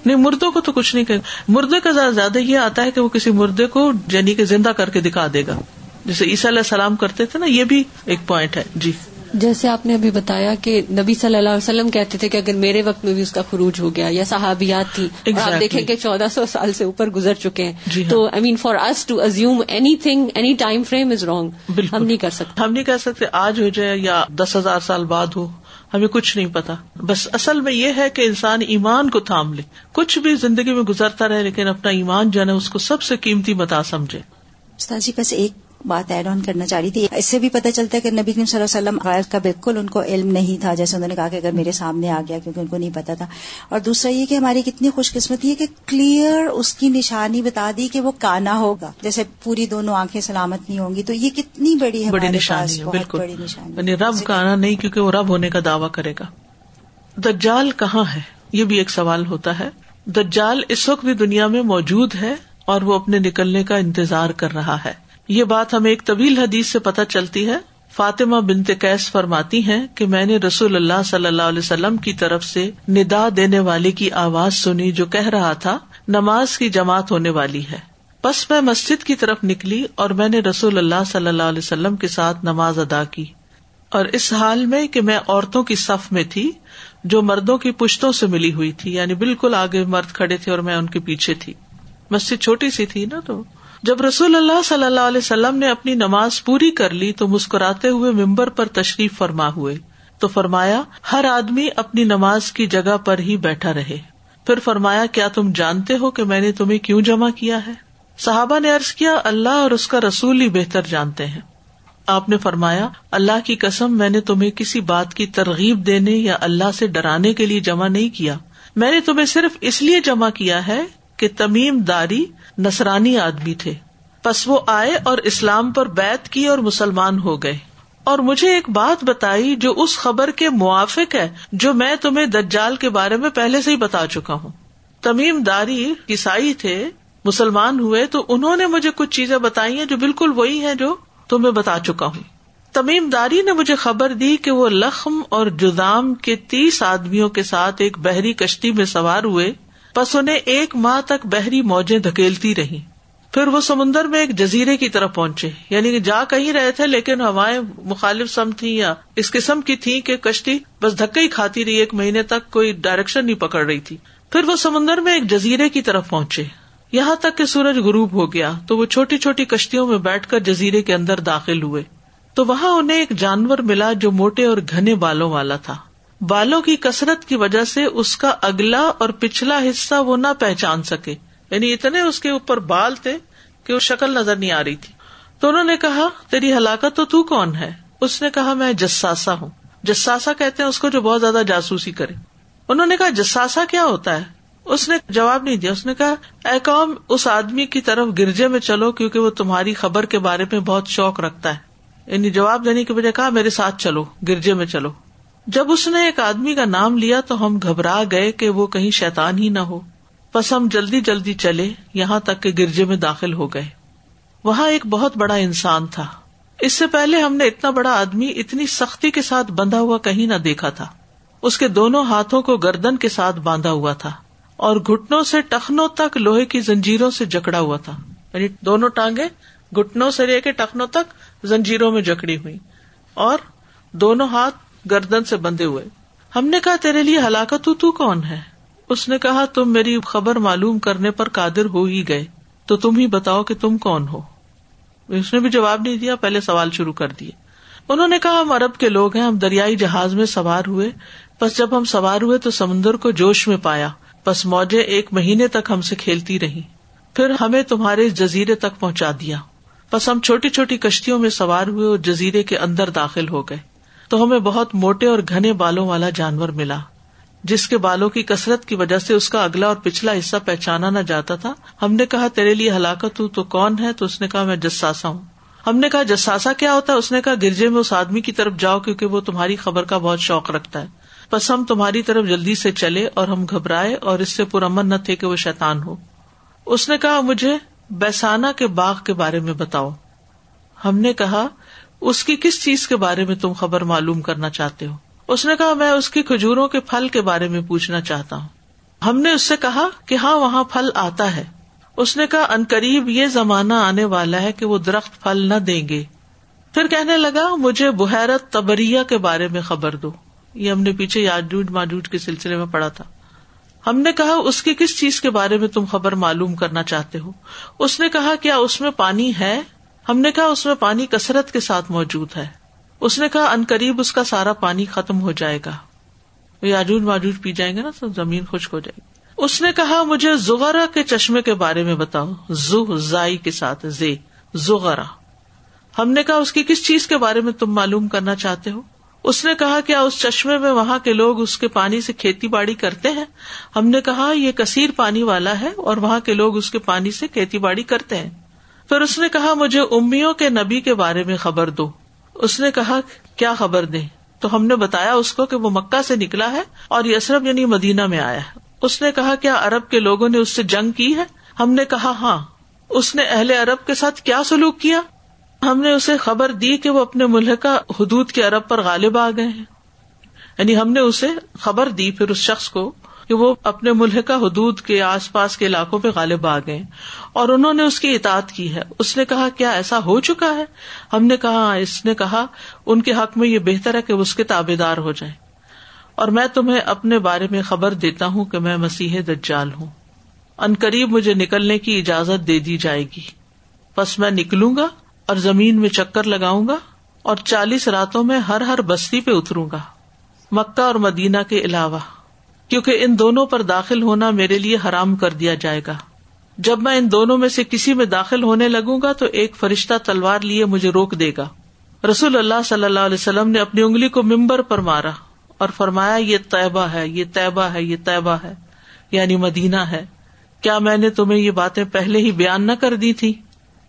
نہیں مردوں کو تو کچھ نہیں کہ مردے کا زیادہ زیادہ یہ آتا ہے کہ وہ کسی مردے کو یعنی کہ زندہ کر کے دکھا دے گا۔ جیسے عیسیٰ علیہ السلام کرتے تھے نا یہ بھی ایک پوائنٹ ہے۔ جی۔ جیسے آپ نے ابھی بتایا کہ نبی صلی اللہ علیہ وسلم کہتے تھے کہ اگر میرے وقت میں بھی اس کا خروج ہو گیا یا صحابیات تھی Exactly. آپ دیکھیں کہ چودہ سو سال سے اوپر گزر چکے ہیں۔ جی ہاں۔ تو I mean for us to assume anything any time frame is wrong بالکل۔ ہم نہیں کر سکتے۔ ہم نہیں کہہ سکتے۔ آج ہو جائے یا دس ہزار سال بعد ہو ہمیں کچھ نہیں پتا۔ بس اصل میں یہ ہے کہ انسان ایمان کو تھام لے۔ کچھ بھی زندگی میں گزرتا رہے لیکن اپنا ایمان جو ہے نا اس کو سب سے قیمتی متا سمجھے۔ استاد جی بس ایک بات ایڈ آن کرنا چاہ رہی تھی۔ اس سے بھی پتہ چلتا ہے کہ نبی کریم صلی اللہ علیہ وسلم غیر کا بالکل ان کو علم نہیں تھا جیسے انہوں نے کہا کہ اگر میرے سامنے آ گیا کیونکہ ان کو نہیں پتا تھا۔ اور دوسرا یہ کہ ہماری کتنی خوش قسمتی ہے کہ کلیئر اس کی نشانی بتا دی کہ وہ کانا ہوگا۔ جیسے پوری دونوں آنکھیں سلامت نہیں ہوں گی تو یہ کتنی بڑی ہے بڑی نشانی ہے بالکل۔ بڑی نشانی یعنی رب کا آنا نہیں کیونکہ وہ رب ہونے کا دعویٰ کرے گا۔ دجال کہاں ہے؟ یہ بھی ایک سوال ہوتا ہے۔ دجال اس وقت بھی دنیا میں موجود ہے اور وہ اپنے نکلنے کا انتظار کر رہا ہے۔ یہ بات ہمیں ایک طویل حدیث سے پتہ چلتی ہے۔ فاطمہ بنت قیس فرماتی ہیں کہ میں نے رسول اللہ صلی اللہ علیہ وسلم کی طرف سے ندا دینے والے کی آواز سنی جو کہہ رہا تھا، نماز کی جماعت ہونے والی ہے۔ بس میں مسجد کی طرف نکلی اور میں نے رسول اللہ صلی اللہ علیہ وسلم کے ساتھ نماز ادا کی۔ اور اس حال میں کہ میں عورتوں کی صف میں تھی، جو مردوں کی پشتوں سے ملی ہوئی تھی یعنی بالکل آگے مرد کھڑے تھے اور میں ان کے پیچھے تھی۔ مسجد چھوٹی سی تھی نا تو۔ جب رسول اللہ صلی اللہ علیہ وسلم نے اپنی نماز پوری کر لی تو مسکراتے ہوئے ممبر پر تشریف فرما ہوئے تو فرمایا، ہر آدمی اپنی نماز کی جگہ پر ہی بیٹھا رہے۔ پھر فرمایا، کیا تم جانتے ہو کہ میں نے تمہیں کیوں جمع کیا ہے؟ صحابہ نے ارض کیا، اللہ اور اس کا رسول ہی بہتر جانتے ہیں۔ آپ نے فرمایا، اللہ کی قسم، میں نے تمہیں کسی بات کی ترغیب دینے یا اللہ سے ڈرانے کے لیے جمع نہیں کیا۔ میں نے تمہیں صرف اس لیے جمع کیا ہے کہ تمیم داری نسرانی آدمی تھے۔ بس وہ آئے اور اسلام پر بیت کی اور مسلمان ہو گئے۔ اور مجھے ایک بات بتائی جو اس خبر کے موافق ہے جو میں تمہیں دجال کے بارے میں پہلے سے ہی بتا چکا ہوں۔ تمیم داری عیسائی تھے، مسلمان ہوئے تو انہوں نے مجھے کچھ چیزیں بتائی ہیں جو بالکل وہی ہیں جو تمہیں بتا چکا ہوں۔ تمیم داری نے مجھے خبر دی کہ وہ لخم اور جدام کے تیس آدمیوں کے ساتھ ایک بحری کشتی میں سوار ہوئے۔ بس انہیں ایک ماہ تک بحری موجیں دھکیلتی رہی پھر وہ سمندر میں ایک جزیرے کی طرف پہنچے۔ یعنی کہ جا کہیں رہے تھے لیکن ہوائیں مخالف سم تھی یا اس قسم کی تھی کہ کشتی بس دھکے ہی کھاتی رہی۔ ایک مہینے تک کوئی ڈائریکشن نہیں پکڑ رہی تھی۔ پھر وہ سمندر میں ایک جزیرے کی طرف پہنچے۔ یہاں تک کہ سورج غروب ہو گیا۔ تو وہ چھوٹی چھوٹی کشتیوں میں بیٹھ کر جزیرے کے اندر داخل ہوئے۔ تو وہاں انہیں ایک جانور ملا جو موٹے اور گھنے بالوں والا تھا۔ بالوں کی کثرت کی وجہ سے اس کا اگلا اور پچھلا حصہ وہ نہ پہچان سکے۔ یعنی اتنے اس کے اوپر بال تھے کہ وہ شکل نظر نہیں آ رہی تھی۔ تو انہوں نے کہا، تیری ہلاکت تو تو کون ہے؟ اس نے کہا، میں جساسا ہوں۔ جساسا کہتے ہیں اس کو جو بہت زیادہ جاسوسی کرے۔ انہوں نے کہا، جساسا کیا ہوتا ہے؟ اس نے جواب نہیں دیا۔ اس نے کہا، اے قوم، اس آدمی کی طرف گرجے میں چلو کیونکہ وہ تمہاری خبر کے بارے میں بہت شوق رکھتا ہے۔ یعنی جواب دینے کے بجائے کہا، میرے ساتھ چلو، گرجے میں چلو۔ جب اس نے ایک آدمی کا نام لیا تو ہم گھبرا گئے کہ وہ کہیں شیتان ہی نہ ہو۔ بس ہم جلدی جلدی چلے، یہاں تک کہ گرجے میں داخل ہو گئے۔ وہاں ایک بہت بڑا انسان تھا۔ اس سے پہلے ہم نے اتنا بڑا آدمی اتنی سختی کے ساتھ بندھا ہوا کہیں نہ دیکھا تھا۔ اس کے دونوں ہاتھوں کو گردن کے ساتھ باندھا ہوا تھا۔ اور گٹنوں سے ٹخنوں تک لوہے کی زنجیروں سے جکڑا ہوا تھا۔ یعنی دونوں ٹانگیں گٹنوں سے لے کے ٹخنوں تک زنجیروں میں جکڑی ہوئی۔ اور دونوں ہاتھ گردن سے بندھے ہوئے۔ ہم نے کہا تیرے لیے ہلاکت تو, تو کون ہے؟ اس نے کہا تم میری خبر معلوم کرنے پر قادر ہو ہی گئے تو تم ہی بتاؤ کہ تم کون ہو۔ اس نے بھی جواب نہیں دیا پہلے سوال شروع کر دیے۔ انہوں نے کہا ہم عرب کے لوگ ہیں ہم دریائی جہاز میں سوار ہوئے۔ بس جب ہم سوار ہوئے تو سمندر کو جوش میں پایا۔ بس موجے ایک مہینے تک ہم سے کھیلتی رہی پھر ہمیں تمہارے جزیرے تک پہنچا دیا۔ بس ہم چھوٹی چھوٹی کشتیوں میں سوار ہوئے اور جزیرے کے اندر داخل ہو گئے۔ تو ہمیں بہت موٹے اور گھنے بالوں والا جانور ملا، جس کے بالوں کی کثرت کی وجہ سے اس کا اگلا اور پچھلا حصہ پہچانا نہ جاتا تھا۔ ہم نے کہا، تیرے لیے ہلاکت ہوں تو کون ہے؟ تو اس نے کہا، میں جساسا ہوں۔ ہم نے کہا، جساسا کیا ہوتا ہے؟ اس نے کہا، گرجے میں اس آدمی کی طرف جاؤ کیونکہ وہ تمہاری خبر کا بہت شوق رکھتا ہے۔ بس ہم تمہاری طرف جلدی سے چلے اور ہم گھبرائے اور اس سے پرامن نہ تھے کہ وہ شیتان ہو۔ اس نے کہا، مجھے بیسانا کے باغ کے بارے میں بتاؤ۔ ہم نے کہا اس کی کس چیز کے بارے میں تم خبر معلوم کرنا چاہتے ہو؟ اس نے کہا، میں اس کی کھجوروں کے پھل کے بارے میں پوچھنا چاہتا ہوں۔ ہم نے اس سے کہا کہ ہاں وہاں پھل آتا ہے۔ اس نے کہا، ان قریب یہ زمانہ آنے والا ہے کہ وہ درخت پھل نہ دیں گے۔ پھر کہنے لگا، مجھے بحیرت تبریا کے بارے میں خبر دو۔ یہ ہم نے پیچھے یاجوج ماجوج کے سلسلے میں پڑھا تھا۔ ہم نے کہا، اس کی کس چیز کے بارے میں تم خبر معلوم کرنا چاہتے ہو؟ اس نے کہا، کیا اس میں پانی ہے؟ ہم نے کہا اس میں پانی کثرت کے ساتھ موجود ہے۔ اس نے کہا ان قریب اس کا سارا پانی ختم ہو جائے گا۔ یاجوج ماجوج پی جائیں گے نا تو زمین خشک ہو جائے گی۔ اس نے کہا مجھے زغرا کے چشمے کے بارے میں بتاؤ۔ زو، زائی کے ساتھ، زے، زغرا۔ ہم نے کہا اس کی کس چیز کے بارے میں تم معلوم کرنا چاہتے ہو؟ اس نے کہا کیا اس چشمے میں وہاں کے لوگ اس کے پانی سے کھیتی باڑی کرتے ہیں؟ ہم نے کہا یہ کثیر پانی والا ہے اور وہاں کے لوگ اس کے پانی سے کھیتی باڑی کرتے ہیں۔ پھر اس نے کہا، مجھے امیوں کے نبی کے بارے میں خبر دو۔ اس نے کہا، کیا خبر دے تو ہم نے بتایا اس کو کہ وہ مکہ سے نکلا ہے اور یسرف یعنی مدینہ میں آیا ہے۔ اس نے کہا، کیا ارب کے لوگوں نے اس سے جنگ کی ہے؟ ہم نے کہا ہاں۔ اس نے اہل ارب کے ساتھ کیا سلوک کیا؟ ہم نے اسے خبر دی کہ وہ اپنے ملحقہ حدود کے ارب پر غالب آ گئے ہیں۔ یعنی ہم نے اسے خبر دی پھر اس شخص کو کہ وہ اپنے ملحقہ حدود کے آس پاس کے علاقوں پہ غالب آ گئے اور انہوں نے اس کی اطاعت کی ہے۔ اس نے کہا، کیا ایسا ہو چکا ہے؟ ہم نے کہا ہاں، اس نے کہا، ان کے حق میں یہ بہتر ہے کہ وہ اس کے تابے دار ہو جائیں۔ اور میں تمہیں اپنے بارے میں خبر دیتا ہوں کہ میں مسیح دجال ہوں۔ ان قریب مجھے نکلنے کی اجازت دے دی جائے گی۔ بس میں نکلوں گا اور زمین میں چکر لگاؤں گا اور چالیس راتوں میں ہر ہر بستی پہ اتروں گا۔ مکہ اور مدینہ کے علاوہ۔ کیونکہ ان دونوں پر داخل ہونا میرے لیے حرام کر دیا جائے گا۔ جب میں ان دونوں میں سے کسی میں داخل ہونے لگوں گا تو ایک فرشتہ تلوار لیے مجھے روک دے گا۔ رسول اللہ صلی اللہ علیہ وسلم نے اپنی انگلی کو ممبر پر مارا اور فرمایا، یہ طیبہ ہے، یہ طیبہ ہے، یہ طیبہ ہے یعنی مدینہ ہے۔ کیا میں نے تمہیں یہ باتیں پہلے ہی بیان نہ کر دی تھی؟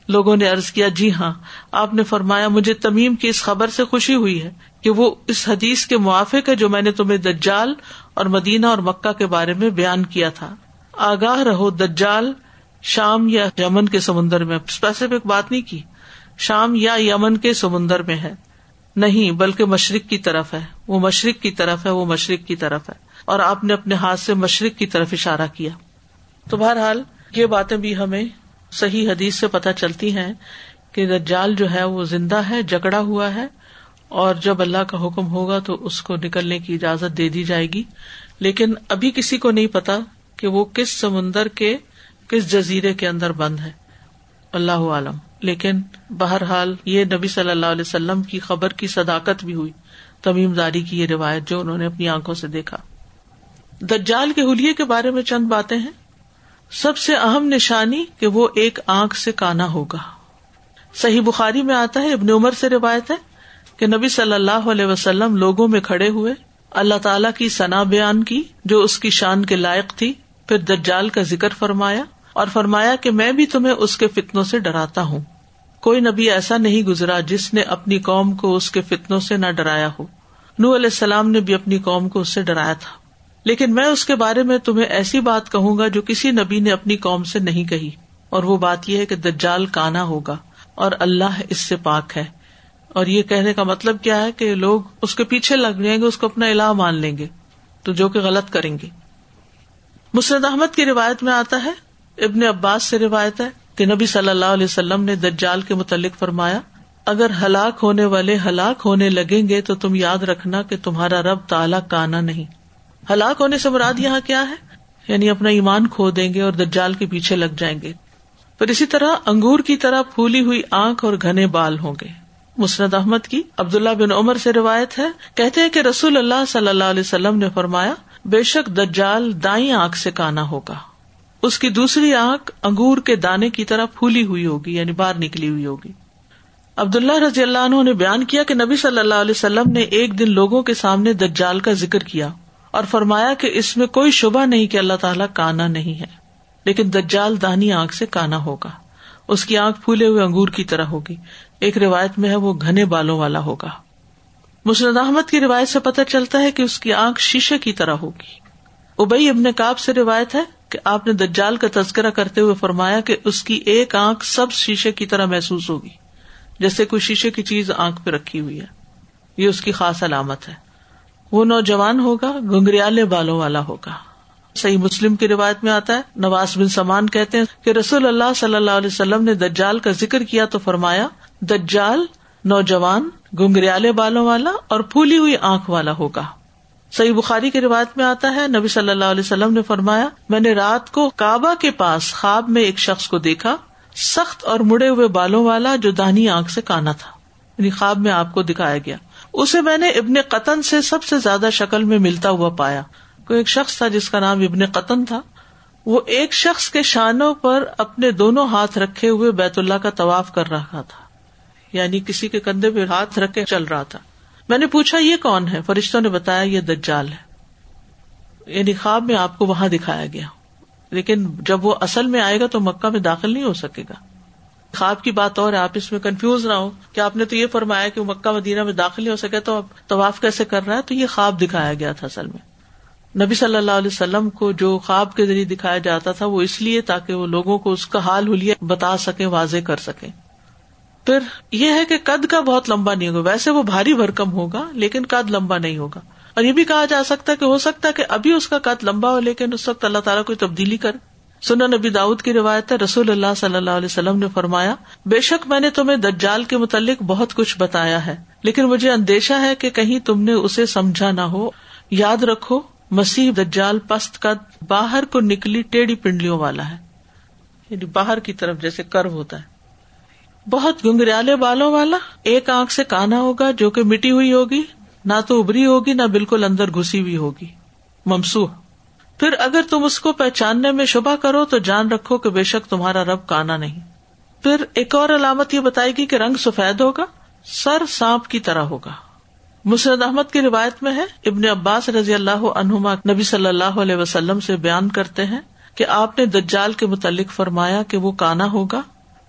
لوگوں نے ارض کیا جی ہاں۔ آپ نے فرمایا، مجھے تمیم کی اس خبر سے خوشی ہوئی ہے کہ وہ اس حدیث کے موافق ہے جو میں نے تمہیں دجال اور مدینہ اور مکہ کے بارے میں بیان کیا تھا۔ آگاہ رہو دجال، شام یا یمن کے سمندر میں۔ اسپیسیفک بات نہیں کی۔ شام یا یمن کے سمندر میں ہے۔ نہیں، بلکہ مشرق کی طرف ہے۔ وہ مشرق کی طرف ہے، وہ مشرق کی طرف ہے۔ اور آپ نے اپنے ہاتھ سے مشرق کی طرف اشارہ کیا۔ تو بہرحال، یہ باتیں بھی ہمیں صحیح حدیث سے پتہ چلتی ہیں کہ دجال جو ہے وہ زندہ ہے، جکڑا ہوا ہے۔ اور جب اللہ کا حکم ہوگا تو اس کو نکلنے کی اجازت دے دی جائے گی۔ لیکن ابھی کسی کو نہیں پتا کہ وہ کس سمندر کے، کس جزیرے کے اندر بند ہے۔ اللہ عالم۔ لیکن بہرحال یہ نبی صلی اللہ علیہ وسلم کی خبر کی صداقت بھی ہوئی۔ تمیم داری کی یہ روایت جو انہوں نے اپنی آنکھوں سے دیکھا۔ دجال کے حلیے کے بارے میں چند باتیں ہیں۔ سب سے اہم نشانی کہ وہ ایک آنکھ سے کانا ہوگا۔ صحیح بخاری میں آتا ہے، ابن عمر سے روایت ہے۔ کہ نبی صلی اللہ علیہ وسلم لوگوں میں کھڑے ہوئے، اللہ تعالی کی سنا بیان کی، جو اس کی شان کے لائق تھی، پھر دجال کا ذکر فرمایا اور فرمایا کہ میں بھی تمہیں اس کے فتنوں سے ڈراتا ہوں۔ کوئی نبی ایسا نہیں گزرا جس نے اپنی قوم کو اس کے فتنوں سے نہ ڈرایا ہو۔ نو علیہ السلام نے بھی اپنی قوم کو اس سے ڈرایا تھا۔ لیکن میں اس کے بارے میں تمہیں ایسی بات کہوں گا جو کسی نبی نے اپنی قوم سے نہیں کہی۔ اور وہ بات یہ ہے کہ دجال کانا ہوگا اور اللہ اس سے پاک ہے۔ اور یہ کہنے کا مطلب کیا ہے کہ لوگ اس کے پیچھے لگ جائیں گے، اس کو اپنا الہ مان لیں گے، تو جو کہ غلط کریں گے۔ مسرد احمد کی روایت میں آتا ہے، ابن عباس سے روایت ہے کہ نبی صلی اللہ علیہ وسلم نے دجال کے متعلق فرمایا، اگر ہلاک ہونے والے ہلاک ہونے لگیں گے تو تم یاد رکھنا کہ تمہارا رب تالا کانا نہیں۔ ہلاک ہونے سے مراد یہاں کیا ہے؟ یعنی اپنا ایمان کھو دیں گے اور دجال کے پیچھے لگ جائیں گے۔ پھر اسی طرح انگور کی طرح پھولی ہوئی آنکھ اور گھنے بال ہوں گے۔ مسرد احمد کی عبداللہ بن عمر سے روایت ہے، کہتے ہیں کہ رسول اللہ صلی اللہ علیہ وسلم نے فرمایا، بے شک دجال دائیں آنکھ سے کانا ہوگا۔ اس کی دوسری آنکھ انگور کے دانے کی طرح پھولی ہوئی ہوگی یعنی باہر نکلی ہوئی ہوگی۔ عبداللہ رضی اللہ عنہ نے بیان کیا کہ نبی صلی اللہ علیہ وسلم نے ایک دن لوگوں کے سامنے دجال کا ذکر کیا اور فرمایا کہ اس میں کوئی شبہ نہیں کہ اللہ تعالیٰ کانا نہیں ہے، لیکن دجال دانی آنکھ سے کانا ہوگا۔ اس کی آنکھ پھولے ہوئے انگور کی طرح ہوگی۔ ایک روایت میں ہے، وہ گھنے بالوں والا ہوگا۔ مسرد احمد کی روایت سے پتہ چلتا ہے کہ اس کی آنکھ شیشے کی طرح ہوگی۔ ابئی ابن کاب سے روایت ہے کہ آپ نے دجال کا تذکرہ کرتے ہوئے فرمایا کہ اس کی ایک آنکھ سب شیشے کی طرح محسوس ہوگی، جیسے کوئی شیشے کی چیز آنکھ پہ رکھی ہوئی ہے۔ یہ اس کی خاص علامت ہے۔ وہ نوجوان ہوگا، گنگریالے بالوں والا ہوگا۔ صحیح مسلم کی روایت میں آتا ہے، نواز بن سمان کہتے ہیں کہ رسول اللہ صلی اللہ علیہ وسلم نے دجال کا ذکر کیا تو فرمایا دجال نوجوان، گنگریالے بالوں والا اور پھولی ہوئی آنکھ والا ہوگا۔ صحیح بخاری کی روایت میں آتا ہے، نبی صلی اللہ علیہ وسلم نے فرمایا، میں نے رات کو کعبہ کے پاس خواب میں ایک شخص کو دیکھا، سخت اور مڑے ہوئے بالوں والا جو دانی آنکھ سے کانا تھا۔ یعنی خواب میں آپ کو دکھایا گیا۔ اسے میں نے ابن قطن سے سب سے زیادہ شکل میں ملتا ہوا پایا۔ کوئی ایک شخص تھا جس کا نام ابن قطن تھا۔ وہ ایک شخص کے شانوں پر اپنے دونوں ہاتھ رکھے ہوئے بیت اللہ کا طواف کر رہا تھا۔ یعنی کسی کے کندھے پہ ہاتھ رکھے چل رہا تھا۔ میں نے پوچھا، یہ کون ہے؟ فرشتوں نے بتایا، یہ دجال ہے۔ یعنی خواب میں آپ کو وہاں دکھایا گیا۔ لیکن جب وہ اصل میں آئے گا تو مکہ میں داخل نہیں ہو سکے گا۔ خواب کی بات اور آپ اس میں کنفیوز نہ ہو کہ آپ نے تو یہ فرمایا کہ مکہ مدینہ میں داخل نہیں ہو سکے، تو اب طواف کیسے کر رہا ہے؟ تو یہ خواب دکھایا گیا تھا اصل میں۔ نبی صلی اللہ علیہ وسلم کو جو خواب کے ذریعے دکھایا جاتا تھا، وہ اس لیے تاکہ وہ لوگوں کو اس کا حال حلیہ بتا سکے واضح کر سکے پھر یہ ہے کہ قد کا بہت لمبا نہیں ہوگا۔ ویسے وہ بھاری بھرکم ہوگا، لیکن قد لمبا نہیں ہوگا۔ اور یہ بھی کہا جا سکتا ہے کہ ہو سکتا ہے کہ ابھی اس کا قد لمبا ہو، لیکن اس وقت اللہ تعالیٰ کوئی تبدیلی کر سنا نبی داؤد کی روایت ہے، رسول اللہ صلی اللہ علیہ وسلم نے فرمایا، بے شک میں نے تمہیں دجال کے متعلق بہت کچھ بتایا ہے، لیکن مجھے اندیشہ ہے کہ کہیں تم نے اسے سمجھا نہ ہو۔ یاد رکھو، مسیح دجال پست قد باہر کو نکلی ٹیڑھی پنڈلیوں والا ہے۔ یعنی باہر کی طرف جیسے کرو ہوتا ہے۔ بہت گنگریالے بالوں والا، ایک آنکھ سے کانا ہوگا جو کہ مٹی ہوئی ہوگی، نہ تو ابری ہوگی، نہ بالکل اندر گھسی ہوئی ہوگی۔ ممسو پھر اگر تم اس کو پہچاننے میں شبہ کرو تو جان رکھو کہ بے شک تمہارا رب کانا نہیں۔ پھر ایک اور علامت یہ بتائے گی کہ رنگ سفید ہوگا، سر سانپ کی طرح ہوگا۔ مسرد احمد کی روایت میں ہے، ابن عباس رضی اللہ عنہما نبی صلی اللہ علیہ وسلم سے بیان کرتے ہیں کہ آپ نے دجال کے متعلق فرمایا کہ وہ کانا ہوگا۔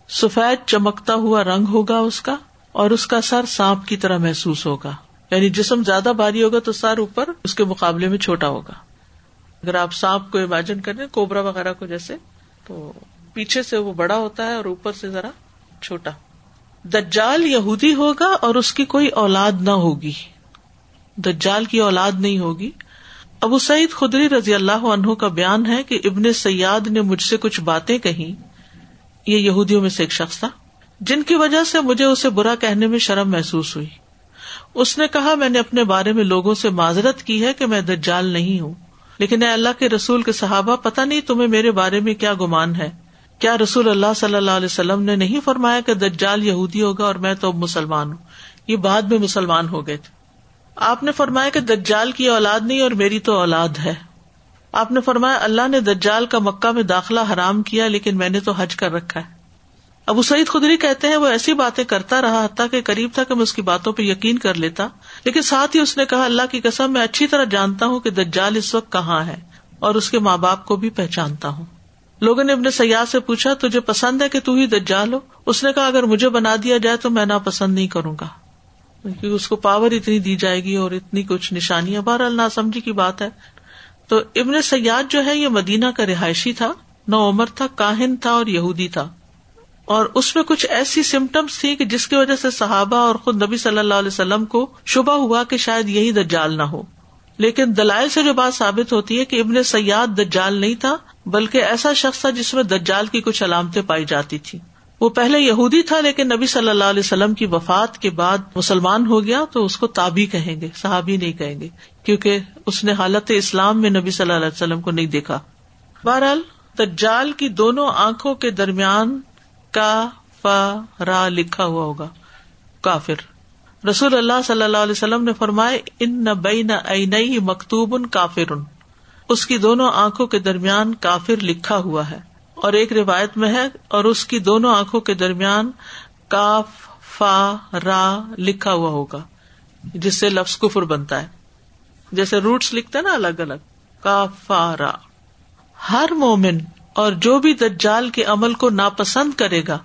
سفید چمکتا ہوا رنگ ہوگا اس کا اور اس کا سر سانپ کی طرح محسوس ہوگا۔ یعنی جسم زیادہ بھاری ہوگا تو سر اوپر اس کے مقابلے میں چھوٹا ہوگا۔ اگر آپ سانپ کو امیجن کریں کوبرا وغیرہ کو جیسے، تو پیچھے سے وہ بڑا ہوتا ہے اور اوپر سے ذرا چھوٹا۔ دجال یہودی ہوگا اور اس کی کوئی اولاد نہ ہوگی۔ دجال کی اولاد نہیں ہوگی۔ ابو سعید خدری رضی اللہ عنہ کا بیان ہے کہ ابن سیاد نے مجھ سے کچھ باتیں کہیں۔ یہ یہودیوں میں سے ایک شخص تھا، جن کی وجہ سے مجھے اسے برا کہنے میں شرم محسوس ہوئی۔ اس نے کہا، میں نے اپنے بارے میں لوگوں سے معذرت کی ہے کہ میں دجال نہیں ہوں۔ لیکن اے اللہ کے رسول کے صحابہ پتا نہیں تمہیں میرے بارے میں کیا گمان ہے۔ کیا رسول اللہ صلی اللہ علیہ وسلم نے نہیں فرمایا کہ دجال یہودی ہوگا اور میں تو اب مسلمان ہوں؟ یہ بعد میں مسلمان ہو گئے تھے۔ آپ نے فرمایا کہ دجال کی اولاد نہیں اور میری تو اولاد ہے۔ آپ نے فرمایا، اللہ نے دجال کا مکہ میں داخلہ حرام کیا، لیکن میں نے تو حج کر رکھا ہے۔ ابو سعید خدری کہتے ہیں، وہ ایسی باتیں کرتا رہا، حتیٰ کہ قریب تھا کہ میں اس کی باتوں پہ یقین کر لیتا۔ لیکن ساتھ ہی اس نے کہا، اللہ کی قسم، میں اچھی طرح جانتا ہوں کہ دجال اس وقت کہاں ہے، اور اس کے ماں باپ کو بھی پہچانتا ہوں۔ لوگوں نے اپنے سیاح سے پوچھا، تجھے پسند ہے کہ تو ہی دجال ہو؟ اس نے کہا، اگر مجھے بنا دیا جائے تو میں ناپسند نہیں کروں گا۔ کیونکہ اس کو پاور اتنی دی جائے گی اور اتنی کچھ نشانیاں، بہرحال ناسمجھی کی بات ہے۔ تو ابن سیاد جو ہے یہ مدینہ کا رہائشی تھا، نو عمر تھا، کاہن تھا اور یہودی تھا۔ اور اس میں کچھ ایسی سمٹمس تھی کہ جس کی وجہ سے صحابہ اور خود نبی صلی اللہ علیہ وسلم کو شبہ ہوا کہ شاید یہی دجال نہ ہو۔ لیکن دلائل سے جو بات ثابت ہوتی ہے کہ ابن سیاد دجال نہیں تھا، بلکہ ایسا شخص تھا جس میں دجال کی کچھ علامتیں پائی جاتی تھی وہ پہلے یہودی تھا، لیکن نبی صلی اللہ علیہ وسلم کی وفات کے بعد مسلمان ہو گیا، تو اس کو تابی کہیں گے، صحابی نہیں کہیں گے، کیونکہ اس نے حالت اسلام میں نبی صلی اللہ علیہ وسلم کو نہیں دیکھا۔ بہرحال تجال کی دونوں آنکھوں کے درمیان کا فا را لکھا ہوا ہوگا، کافر۔ رسول اللہ صلی اللہ علیہ وسلم نے فرمائے ان نہ بئی نہ مکتوب ان کافر۔ اس کی دونوں آنکھوں کے درمیان کافر لکھا ہوا ہے۔ اور ایک روایت میں ہے، اور اس کی دونوں آنکھوں کے درمیان کاف، فا، را لکھا ہوا ہوگا، جس سے لفظ کفر بنتا ہے۔ جیسے روٹس لکھتے نا الگ الگ کافارا ہر مومن اور جو بھی دجال کے عمل کو ناپسند کرے گا،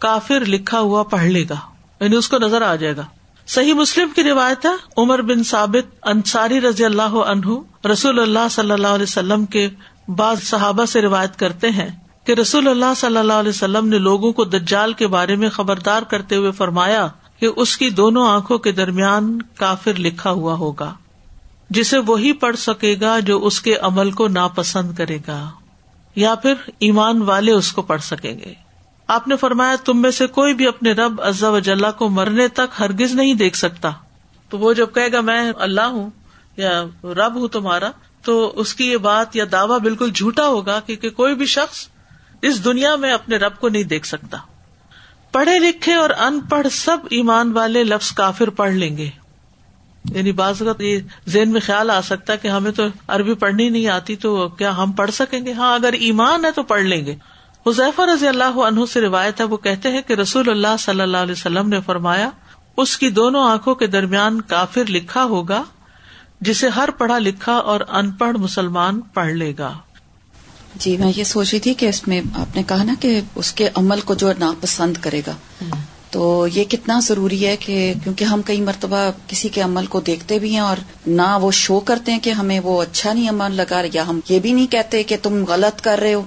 کافر لکھا ہوا پڑھ لے گا یعنی اس کو نظر آ جائے گا۔ صحیح مسلم کی روایت ہے، عمر بن ثابت انصاری رضی اللہ عنہ، رسول اللہ صلی اللہ علیہ وسلم کے بعض صحابہ سے روایت کرتے ہیں کہ رسول اللہ صلی اللہ علیہ وسلم نے لوگوں کو دجال کے بارے میں خبردار کرتے ہوئے فرمایا کہ اس کی دونوں آنکھوں کے درمیان کافر لکھا ہوا ہوگا، جسے وہی پڑھ سکے گا جو اس کے عمل کو ناپسند کرے گا، یا پھر ایمان والے اس کو پڑھ سکیں گے۔ آپ نے فرمایا، تم میں سے کوئی بھی اپنے رب عزا وجاللہ کو مرنے تک ہرگز نہیں دیکھ سکتا۔ تو وہ جب کہے گا، میں اللہ ہوں یا رب ہوں تمہارا تو اس کی یہ بات یا دعوی بالکل جھوٹا ہوگا کیونکہ کوئی بھی شخص اس دنیا میں اپنے رب کو نہیں دیکھ سکتا۔ پڑھے لکھے اور ان پڑھ سب ایمان والے لفظ کافر پڑھ لیں گے۔ یعنی بعض اوقات یہ ذہن میں خیال آ سکتا ہے کہ ہمیں تو عربی پڑھنی نہیں آتی تو کیا ہم پڑھ سکیں گے؟ ہاں اگر ایمان ہے تو پڑھ لیں گے۔ حذیفہ رضی اللہ عنہ سے روایت ہے، وہ کہتے ہیں کہ رسول اللہ صلی اللہ علیہ وسلم نے فرمایا، اس کی دونوں آنکھوں کے درمیان کافر لکھا ہوگا جسے ہر پڑھا لکھا اور ان پڑھ مسلمان پڑھ لے گا۔ جی میں یہ سوچ رہی تھی کہ اس میں آپ نے کہا نا کہ اس کے عمل کو جو ناپسند کرے گا۔ تو یہ کتنا ضروری ہے کہ کیونکہ ہم کئی مرتبہ کسی کے عمل کو دیکھتے بھی ہیں اور نہ وہ شو کرتے ہیں کہ ہمیں وہ اچھا نہیں عمل لگا یا ہم یہ بھی نہیں کہتے کہ تم غلط کر رہے ہو۔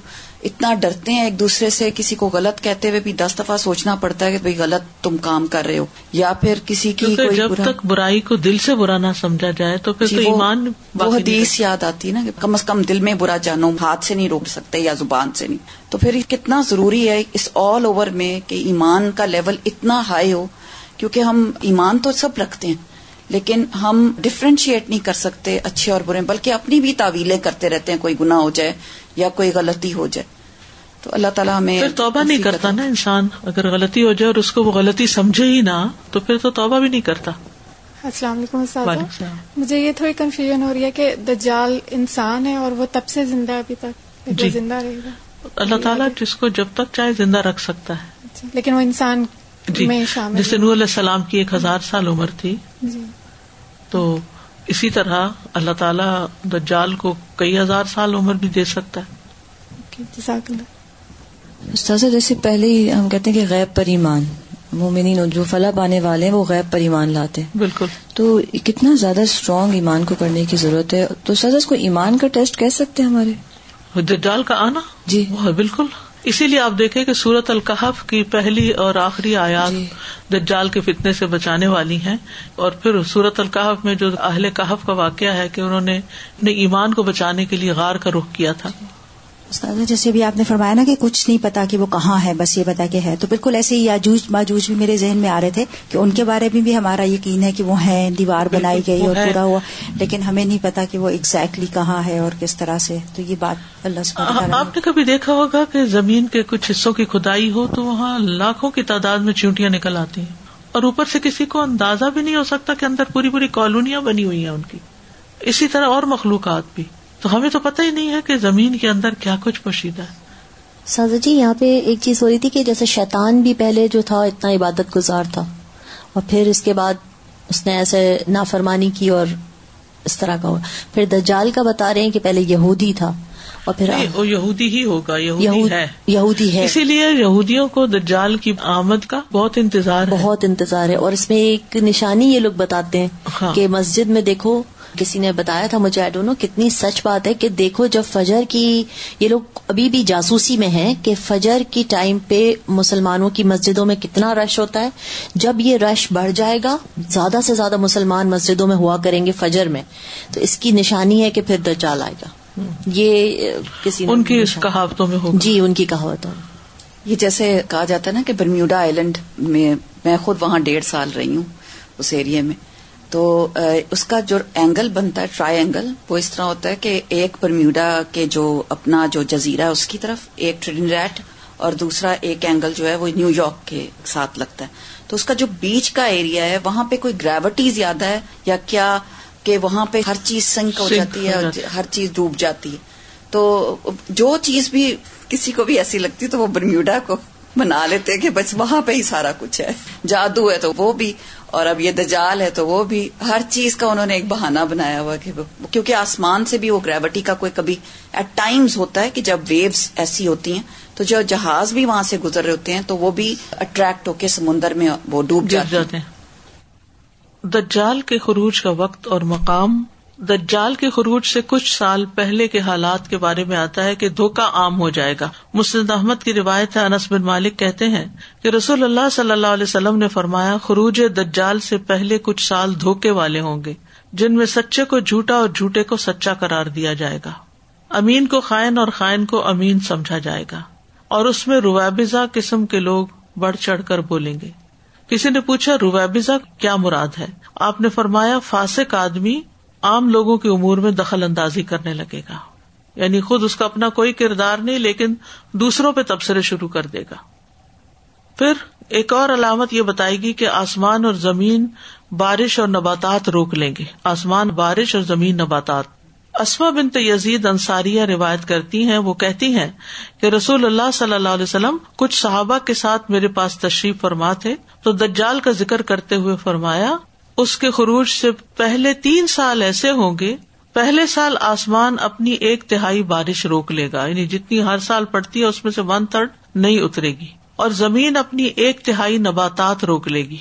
اتنا ڈرتے ہیں ایک دوسرے سے کسی کو غلط کہتے ہوئے بھی دس دفعہ سوچنا پڑتا ہے کہ بھائی غلط تم کام کر رہے ہو یا پھر کسی کی کوئی جب تک برائی کو دل سے برا نہ سمجھا جائے تو پھر جی تو وہ- ایمان وہ حدیث یاد آتی ہے نا کہ کم از کم دل میں برا جانو ہاتھ سے نہیں روک سکتے یا زبان سے نہیں۔ تو پھر کتنا ضروری ہے اس آل اوور میں کہ ایمان کا لیول اتنا ہائی ہو کیونکہ ہم ایمان تو سب رکھتے ہیں لیکن ہم ڈفرینشیٹ نہیں کر سکتے اچھے اور برے بلکہ اپنی بھی تعویلیں کرتے رہتے ہیں کوئی گناہ ہو جائے یا کوئی غلطی ہو جائے۔ تو اللہ تعالیٰ ہمیں پھر توبہ نہیں کرتا نا انسان۔ اگر غلطی ہو جائے اور اس کو وہ غلطی سمجھے ہی نہ تو پھر تو توبہ بھی نہیں کرتا۔ السلام علیکم مجھے یہ تھوڑی کنفیوژن ہو رہی ہے کہ دجال انسان ہے اور وہ تب سے زندہ ہے ابھی تک؟ جی۔ وہ زندہ رہے گا۔ اللہ تعالیٰ جس کو جب تک چاہے زندہ رکھ سکتا ہے۔ اچھا، لیکن وہ انسان جی۔ میں شامل جیسے نور علیہ السلام کی ایک ہزار سال عمر تھی۔ جی۔ تو اسی طرح اللہ تعالیٰ دجال کو کئی ہزار سال عمر بھی دے سکتا ہے۔ اوکے، جزاک اللہ۔ استاذہ جیسے پہلے ہی ہم کہتے ہیں کہ غیب پر ایمان مومنین جو فلاح پانے والے ہیں وہ غیب پر ایمان لاتے ہیں۔ بالکل۔ تو کتنا زیادہ اسٹرانگ ایمان کو کرنے کی ضرورت ہے۔ تو استاذہ اس کو ایمان کا ٹیسٹ کہہ سکتے ہیں ہمارے؟ دجال کا آنا؟ جی۔ بالکل۔ اسی لیے آپ دیکھیں کہ سورت القحف کی پہلی اور آخری آیات جی۔ دجال کے فتنے سے بچانے والی ہیں۔ اور پھر سورت القحف میں جو اہل کہف کا واقعہ ہے کہ انہوں نے اپنے ایمان کو بچانے کے لیے غار کا رخ کیا تھا۔ استاد جیسے بھی آپ نے فرمایا نا کہ کچھ نہیں پتا کہ وہ کہاں ہے بس یہ پتا کہ ہے۔ تو بالکل ایسے ہی یاجوج ماجوج بھی میرے ذہن میں آ رہے تھے کہ ان کے بارے میں بھی ہمارا یقین ہے کہ وہ ہیں دیوار بنائی گئی اور۔ پورا ہوا۔ لیکن ہمیں نہیں پتا کہ وہ ایگزیکٹلی کہاں ہے اور کس طرح سے۔ تو یہ بات اللہ تعالیٰ آپ نے کبھی دیکھا ہوگا کہ زمین کے کچھ حصوں کی کھدائی ہو تو وہاں لاکھوں کی تعداد میں چونٹیاں نکل آتی ہیں۔ اور اوپر سے کسی کو اندازہ بھی نہیں ہو سکتا کہ اندر پوری پوری کالونیاں بنی ہوئی ہیں ان کی۔ اسی طرح اور مخلوقات بھی۔ تو ہمیں تو پتہ ہی نہیں ہے کہ زمین کے اندر کیا کچھ پوشیدہ ہے۔ سازا جی یہاں پہ ایک چیز ہو رہی تھی کہ جیسے شیطان بھی پہلے جو تھا اتنا عبادت گزار تھا۔ اور پھر اس کے بعد اس نے ایسے نافرمانی کی اور اس طرح کا ہوا۔ پھر دجال کا بتا رہے ہیں کہ پہلے یہودی تھا۔ اور پھر وہ یہودی ہی ہوگا یہودی یہود- ہے۔ یہودی ہے۔ اسی لیے یہودیوں کو دجال کی آمد کا بہت انتظار ہے۔ بہت انتظار ہے۔ اور اس میں ایک نشانی یہ لوگ بتاتے ہیں ہاں۔ کہ مسجد میں دیکھو کسی نے بتایا تھا مجھے ایڈونو کتنی سچ بات ہے کہ دیکھو جب فجر کی یہ لوگ ابھی بھی جاسوسی میں ہیں کہ فجر کی ٹائم پہ مسلمانوں کی مسجدوں میں کتنا رش ہوتا ہے۔ جب یہ رش بڑھ جائے گا زیادہ سے زیادہ مسلمان مسجدوں میں ہوا کریں گے فجر میں۔ تو اس کی نشانی ہے کہ پھر دجال آئے گا۔ یہ کسی ان کی کہاوتوں میں ہوگا۔ جی ان کی کہاوت ہے یہ جیسے کہا جاتا ہے نا کہ برمیوڈا آئلینڈ میں میں خود وہاں ڈیڑھ سال رہی ہوں اس ایریا میں۔ تو اس کا جو اینگل بنتا ہے ٹرائی اینگل وہ اس طرح ہوتا ہے کہ ایک برمیوڈا کے جو اپنا جو جزیرہ ہے اس کی طرف ایک ٹرینیڈیٹ اور دوسرا ایک اینگل جو ہے وہ نیو یارک کے ساتھ لگتا ہے۔ تو اس کا جو بیچ کا ایریا ہے وہاں پہ کوئی گریوٹی زیادہ ہے یا کیا کہ وہاں پہ ہر چیز سنک ہو جاتی ہے۔ ہر چیز ڈوب جاتی ہے۔ تو جو چیز بھی کسی کو بھی ایسی لگتی ہے تو وہ برمیوڈا کو بنا لیتے کہ بس وہاں پہ ہی سارا کچھ ہے۔ جادو ہے تو وہ بھی۔ اور اب یہ دجال ہے تو وہ بھی ہر چیز کا انہوں نے ایک بہانہ بنایا ہوا کہ کیونکہ آسمان سے بھی وہ گریوٹی کا کوئی کبھی ایٹ ٹائمز ہوتا ہے کہ جب ویوز ایسی ہوتی ہیں تو جو جہاز بھی وہاں سے گزر رہے ہوتے ہیں تو وہ بھی اٹریکٹ ہو کے سمندر میں وہ ڈوب جاتے ہیں۔ دجال کے خروج کا وقت اور مقام دجال کے خروج سے کچھ سال پہلے کے حالات کے بارے میں آتا ہے کہ دھوکا عام ہو جائے گا۔ مسند احمد کی روایت ہے، انس بن مالک کہتے ہیں کہ رسول اللہ صلی اللہ علیہ وسلم نے فرمایا، خروج دجال سے پہلے کچھ سال دھوکے والے ہوں گے، جن میں سچے کو جھوٹا اور جھوٹے کو سچا قرار دیا جائے گا۔ امین کو خائن اور خائن کو امین سمجھا جائے گا۔ اور اس میں روابزا قسم کے لوگ بڑھ چڑھ کر بولیں گے۔ کسی نے پوچھا روابزا کیا مراد ہے؟ آپ نے فرمایا، فاسق آدمی عام لوگوں کے امور میں دخل اندازی کرنے لگے گا۔ یعنی خود اس کا اپنا کوئی کردار نہیں، لیکن دوسروں پہ تبصرے شروع کر دے گا۔ پھر ایک اور علامت یہ بتائے گی کہ آسمان اور زمین بارش اور نباتات روک لیں گے۔ آسمان بارش اور زمین نباتات۔ اسما بن یزید انصاریہ روایت کرتی ہیں، وہ کہتی ہیں کہ رسول اللہ صلی اللہ علیہ وسلم کچھ صحابہ کے ساتھ میرے پاس تشریف فرما تھے، تو دجال کا ذکر کرتے ہوئے فرمایا اس کے خروج سے پہلے تین سال ایسے ہوں گے، پہلے سال آسمان اپنی ایک تہائی بارش روک لے گا یعنی جتنی ہر سال پڑتی ہے اس میں سے ون تھرڈ نہیں اترے گی، اور زمین اپنی ایک تہائی نباتات روک لے گی۔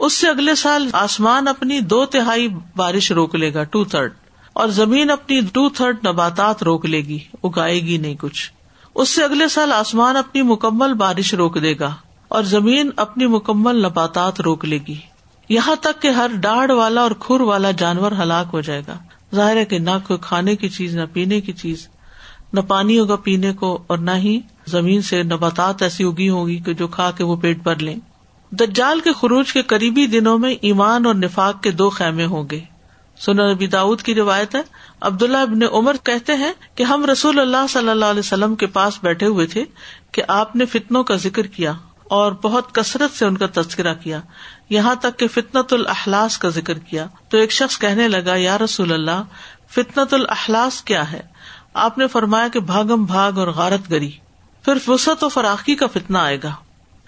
اس سے اگلے سال آسمان اپنی دو تہائی بارش روک لے گا ٹو تھرڈ اور زمین اپنی ٹو تھرڈ نباتات روک لے گی، اگائے گی نہیں کچھ۔ اس سے اگلے سال آسمان اپنی مکمل بارش روک دے گا، اور زمین اپنی مکمل نباتات روک لے گی۔ یہاں تک کہ ہر ڈاڑھ والا اور کھر والا جانور ہلاک ہو جائے گا۔ ظاہر ہے کہ نہ کوئی کھانے کی چیز، نہ پینے کی چیز، نہ پانی ہوگا پینے کو اور نہ ہی زمین سے نباتات ایسی اگی ہوگی کہ جو کھا کے وہ پیٹ بھر لیں۔ دجال کے خروج کے قریبی دنوں میں ایمان اور نفاق کے دو خیمے ہوں گے۔ سنا نبی داود کی روایت ہے، عبداللہ ابن عمر کہتے ہیں کہ ہم رسول اللہ صلی اللہ علیہ وسلم کے پاس بیٹھے ہوئے تھے کہ آپ نے فتنوں کا ذکر کیا اور بہت کثرت سے ان کا تذکرہ کیا۔ یہاں تک کہ فطنت الحلاس کا ذکر کیا تو ایک شخص کہنے لگا، یا رسول اللہ فطنت الحلاس کیا ہے؟ آپ نے فرمایا کہ بھاگم بھاگ اور غارت گری۔ پھر وسط و فراخی کا فتنا آئے گا۔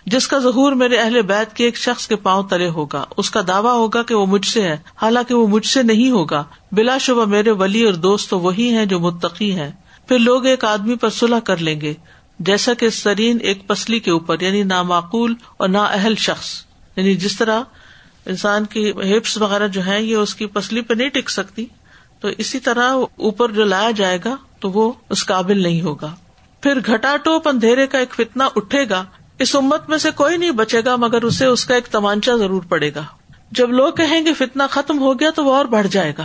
جس کا ظہور میرے اہل بیت کے ایک شخص کے پاؤں تلے ہوگا، اس کا دعویٰ ہوگا کہ وہ مجھ سے ہے۔ حالانکہ وہ مجھ سے نہیں ہوگا۔ بلا شبہ میرے ولی اور دوست تو وہی ہیں جو متقی ہیں۔ پھر لوگ ایک آدمی پر سلح کر لیں گے، جیسا کہ سرین ایک پسلی کے اوپر یعنی نامعقول اور نا اہل شخص۔ یعنی جس طرح انسان کی ہپس وغیرہ جو ہے یہ اس کی پسلی پہ نہیں ٹک سکتی، تو اسی طرح اوپر جو لایا جائے گا، تو وہ اس قابل نہیں ہوگا۔ پھر گھٹا ٹوپ اندھیرے کا ایک فتنا اٹھے گا، اس امت میں سے کوئی نہیں بچے گا، مگر اسے اس کا ایک تمانچا ضرور پڑے گا۔ جب لوگ کہیں گے فتنا ختم ہو گیا، تو وہ اور بڑھ جائے گا۔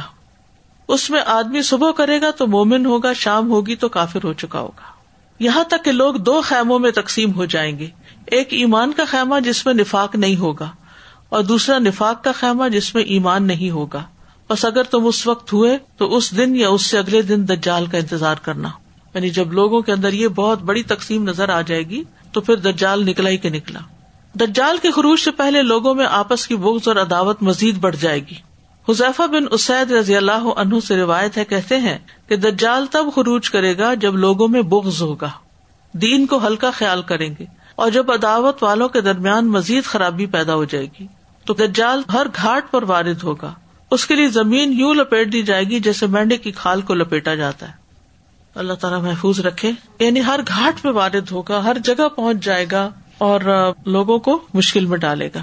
اس میں آدمی صبح کرے گا تو مومن ہوگا، شام ہوگی تو کافر ہو چکا ہوگا۔ یہاں تک کہ لوگ دو خیموں میں تقسیم ہو جائیں گے۔ ایک ایمان کا خیمہ جس میں نفاق نہیں ہوگا اور دوسرا نفاق کا خیمہ جس میں ایمان نہیں ہوگا۔ بس اگر تم اس وقت ہوئے تو اس دن یا اس سے اگلے دن دجال کا انتظار کرنا۔ یعنی جب لوگوں کے اندر یہ بہت بڑی تقسیم نظر آ جائے گی تو پھر دجال نکلا ہی کے نکلا۔ دجال کے خروج سے پہلے لوگوں میں آپس کی بغض اور عداوت مزید بڑھ جائے گی۔ حذیفہ بن اسید رضی اللہ عنہ سے روایت ہے، کہتے ہیں کہ دجال تب خروج کرے گا جب لوگوں میں بغض ہوگا۔ دین کو ہلکا خیال کریں گے۔ اور جب عداوت والوں کے درمیان مزید خرابی پیدا ہو جائے گی، تو دجال ہر گھاٹ پر وارد ہوگا۔ اس کے لیے زمین یوں لپیٹ دی جائے گی جیسے مینڈے کی کھال کو لپیٹا جاتا ہے۔ اللہ تعالیٰ محفوظ رکھے۔ یعنی ہر گھاٹ پہ وارد ہوگا، ہر جگہ پہنچ جائے گا اور لوگوں کو مشکل میں ڈالے گا۔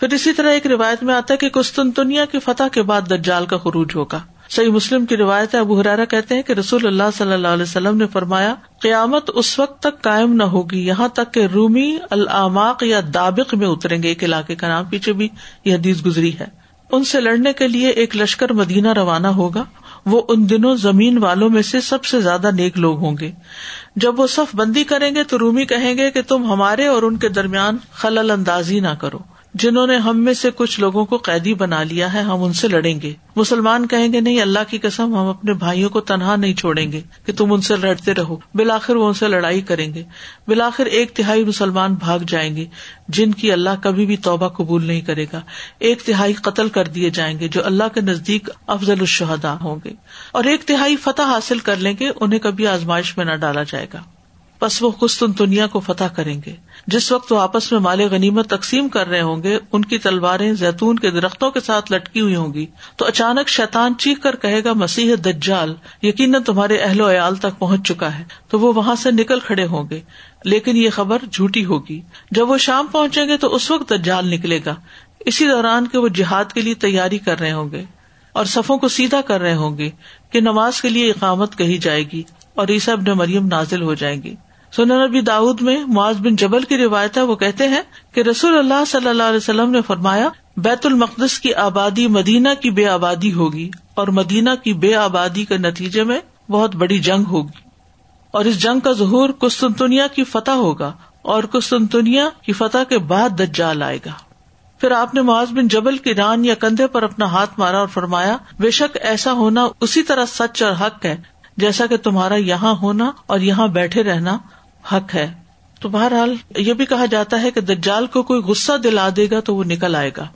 پھر اسی طرح ایک روایت میں آتا ہے کہ کستنتنیا کی فتح کے بعد دجال کا خروج ہوگا۔ صحیح مسلم کی روایت ابو حرارا کہتے ہیں کہ رسول اللہ صلی اللہ علیہ وسلم نے فرمایا، قیامت اس وقت تک قائم نہ ہوگی، یہاں تک کہ رومی العماق یا دابق میں اتریں گے، ایک علاقے کا نام، پیچھے بھی یہ حدیث گزری ہے۔ ان سے لڑنے کے لیے ایک لشکر مدینہ روانہ ہوگا، وہ ان دنوں زمین والوں میں سے سب سے زیادہ نیک لوگ ہوں گے۔ جب وہ صف بندی کریں گے تو رومی کہیں گے کہ تم ہمارے اور ان کے درمیان خلل اندازی نہ کرو۔ جنہوں نے ہم میں سے کچھ لوگوں کو قیدی بنا لیا ہے، ہم ان سے لڑیں گے۔ مسلمان کہیں گے، نہیں، اللہ کی قسم، ہم اپنے بھائیوں کو تنہا نہیں چھوڑیں گے کہ تم ان سے لڑتے رہو۔ بلاخر وہ ان سے لڑائی کریں گے۔ بلاخر ایک تہائی مسلمان بھاگ جائیں گے، جن کی اللہ کبھی بھی توبہ قبول نہیں کرے گا۔ ایک تہائی قتل کر دیے جائیں گے جو اللہ کے نزدیک افضل الشہدا ہوں گے۔ اور ایک تہائی فتح حاصل کر لیں گے، انہیں کبھی آزمائش میں نہ ڈالا جائے گا۔ بس وہ کستن دنیا کو فتح کریں گے۔ جس وقت وہ آپس میں مال غنیمت تقسیم کر رہے ہوں گے، ان کی تلواریں زیتون کے درختوں کے ساتھ لٹکی ہوئی ہوں گی۔ تو اچانک شیتان چیخ کر کہے گا، مسیح دجال، یقیناً تمہارے اہل و عیال تک پہنچ چکا ہے۔ تو وہ وہاں سے نکل کھڑے ہوں گے۔ لیکن یہ خبر جھوٹی ہوگی۔ جب وہ شام پہنچیں گے تو اس وقت دجال نکلے گا۔ اسی دوران کے وہ جہاد کے لیے تیاری کر رہے ہوں گے اور صفوں کو سیدھا کر رہے ہوں گے کہ نماز کے لیے اقامت کہی جائے گی اور عیسیٰ ابن مریم نازل ہو جائیں گی سنن نبی داود میں معاذ بن جبل کی روایت ہے، وہ کہتے ہیں کہ رسول اللہ صلی اللہ علیہ وسلم نے فرمایا، بیت المقدس کی آبادی مدینہ کی بے آبادی ہوگی اور مدینہ کی بے آبادی کے نتیجے میں بہت بڑی جنگ ہوگی۔ اور اس جنگ کا ظہور کستنتنیا کی فتح ہوگا اور کستنتنیا کی فتح کے بعد دجال آئے گا۔ پھر آپ نے معاذ بن جبل کی ران یا کندھے پر اپنا ہاتھ مارا اور فرمایا، بے شک ایسا ہونا اسی طرح سچ اور حق ہے، جیسا کہ تمہارا یہاں ہونا اور یہاں بیٹھے رہنا حق ہے۔ تو بہرحال یہ بھی کہا جاتا ہے کہ دجال کو کوئی غصہ دلا دے گا تو وہ نکل آئے گا۔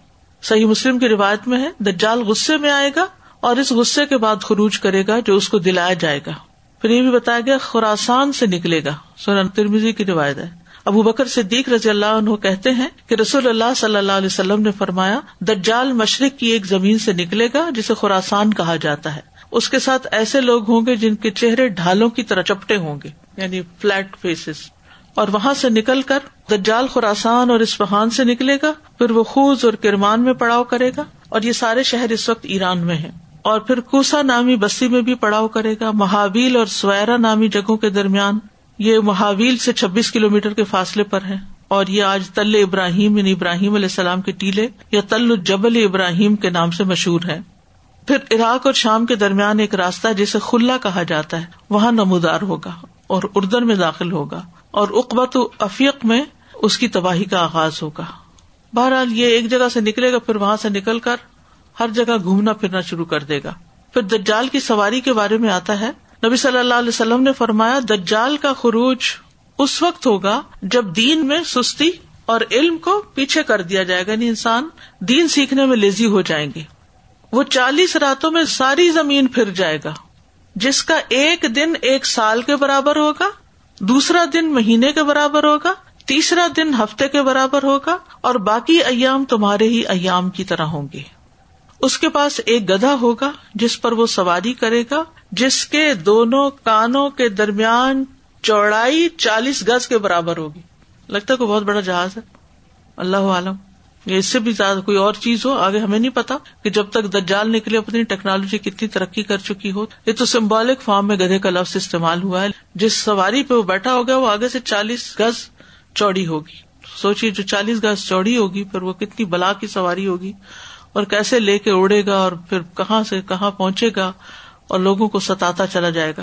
صحیح مسلم کی روایت میں ہے، دجال غصے میں آئے گا اور اس غصے کے بعد خروج کرے گا جو اس کو دلایا جائے گا۔ پھر یہ بھی بتایا گیا خوراسان سے نکلے گا۔ سورن ترمیزی کی روایت ہے۔ ابو بکر صدیق رضی اللہ عنہ کہتے ہیں کہ رسول اللہ صلی اللہ علیہ وسلم نے فرمایا، دجال مشرق کی ایک زمین سے نکلے گا جسے خوراسان کہا جاتا ہے۔ اس کے ساتھ ایسے لوگ ہوں گے جن کے چہرے ڈھالوں کی طرح چپٹے ہوں گے۔ یعنی فلیٹ فیسز اور وہاں سے نکل کر دجال خوراسان اور اسفہان سے نکلے گا، پھر وہ خوز اور کرمان میں پڑاؤ کرے گا، اور یہ سارے شہر اس وقت ایران میں ہیں۔ اور پھر کوسا نامی بستی میں بھی پڑاؤ کرے گا۔ مہاویل اور سویرا نامی جگہوں کے درمیان یہ مہاویل سے چھبیس کلو میٹر کے فاصلے پر ہے اور یہ آج تل ابراہیم یعنی ابراہیم علیہ السلام کے ٹیلے، یا تل جبل ابراہیم کے نام سے مشہور ہے پھر عراق اور شام کے درمیان ایک راستہ جسے خلا کہا جاتا ہے، وہاں نمودار ہوگا۔ اور اردن میں داخل ہوگا اور اقبت افیق میں اس کی تباہی کا آغاز ہوگا۔ بہرحال یہ ایک جگہ سے نکلے گا، پھر وہاں سے نکل کر ہر جگہ گھومنا پھرنا شروع کر دے گا۔ پھر دجال کی سواری کے بارے میں آتا ہے۔ نبی صلی اللہ علیہ وسلم نے فرمایا، دجال کا خروج اس وقت ہوگا جب دین میں سستی اور علم کو پیچھے کر دیا جائے گا یعنی انسان دین سیکھنے میں لیزی ہو جائیں گے۔ وہ چالیس راتوں میں ساری زمین پھر جائے گا۔ جس کا ایک دن ایک سال کے برابر ہوگا، دوسرا دن مہینے کے برابر ہوگا، تیسرا دن ہفتے کے برابر ہوگا، اور باقی ایام تمہارے ہی ایام کی طرح ہوں گے۔ اس کے پاس ایک گدھا ہوگا جس پر وہ سواری کرے گا، جس کے دونوں کانوں کے درمیان چوڑائی چالیس گز کے برابر ہوگی۔ لگتا ہے کوئی بہت بڑا جہاز ہے۔ اللہ عالم یا اس سے بھی زیادہ کوئی اور چیز ہو، آگے ہمیں نہیں پتا کہ جب تک دجال نکلے، اپنی ٹیکنالوجی کتنی ترقی کر چکی ہو۔ یہ تو سمبولک فارم میں گدھے کا لفظ استعمال ہوا ہے۔ جس سواری پہ وہ بیٹھا ہوگا، وہ آگے سے چالیس گز چوڑی ہوگی۔ سوچیے، جو چالیس گز چوڑی ہوگی، پھر وہ کتنی بلا کی سواری ہوگی۔ اور کیسے لے کے اڑے گا اور پھر کہاں سے کہاں پہنچے گا اور لوگوں کو ستاتا چلا جائے گا۔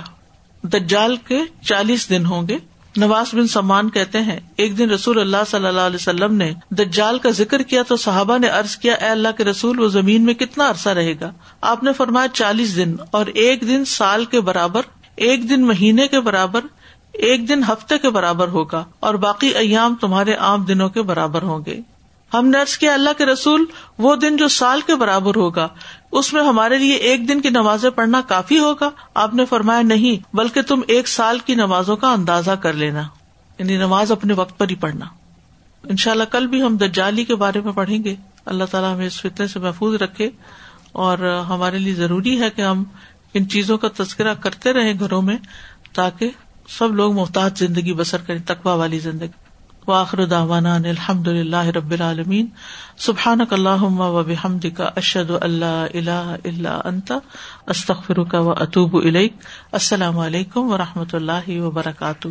دجال کے چالیس دن ہوں گے۔ نواز بن سمان کہتے ہیں، ایک دن رسول اللہ صلی اللہ علیہ وسلم نے دجال کا ذکر کیا تو صحابہ نے ارض کیا، اے اللہ کے رسول، وہ زمین میں کتنا عرصہ رہے گا؟ آپ نے فرمایا چالیس دن، اور ایک دن سال کے برابر، ایک دن مہینے کے برابر، ایک دن ہفتے کے برابر ہوگا، اور باقی ایام تمہارے عام دنوں کے برابر ہوں گے۔ ہم نے ارض کیا اللہ کے رسول، وہ دن جو سال کے برابر ہوگا اس میں ہمارے لیے ایک دن کی نمازیں پڑھنا کافی ہوگا۔ آپ نے فرمایا نہیں، بلکہ تم ایک سال کی نمازوں کا اندازہ کر لینا۔ یعنی نماز اپنے وقت پر ہی پڑھنا۔ ان شاء اللہ کل بھی ہم دجالی کے بارے میں پڑھیں گے۔ اللہ تعالیٰ ہمیں اس فطرے سے محفوظ رکھے۔ اور ہمارے لیے ضروری ہے کہ ہم ان چیزوں کا تذکرہ کرتے رہے گھروں میں، تاکہ سب لوگ محتاط زندگی بسر کریں تقوا والی زندگی۔ واخر داوانا الحمد للہ رب العالمین. سبحان اللہم و بحمدک، اشہد اللہ الہ الا انت، استغفرک و اتوب الیک. السلام علیکم و رحمۃ اللہ وبرکاتہ.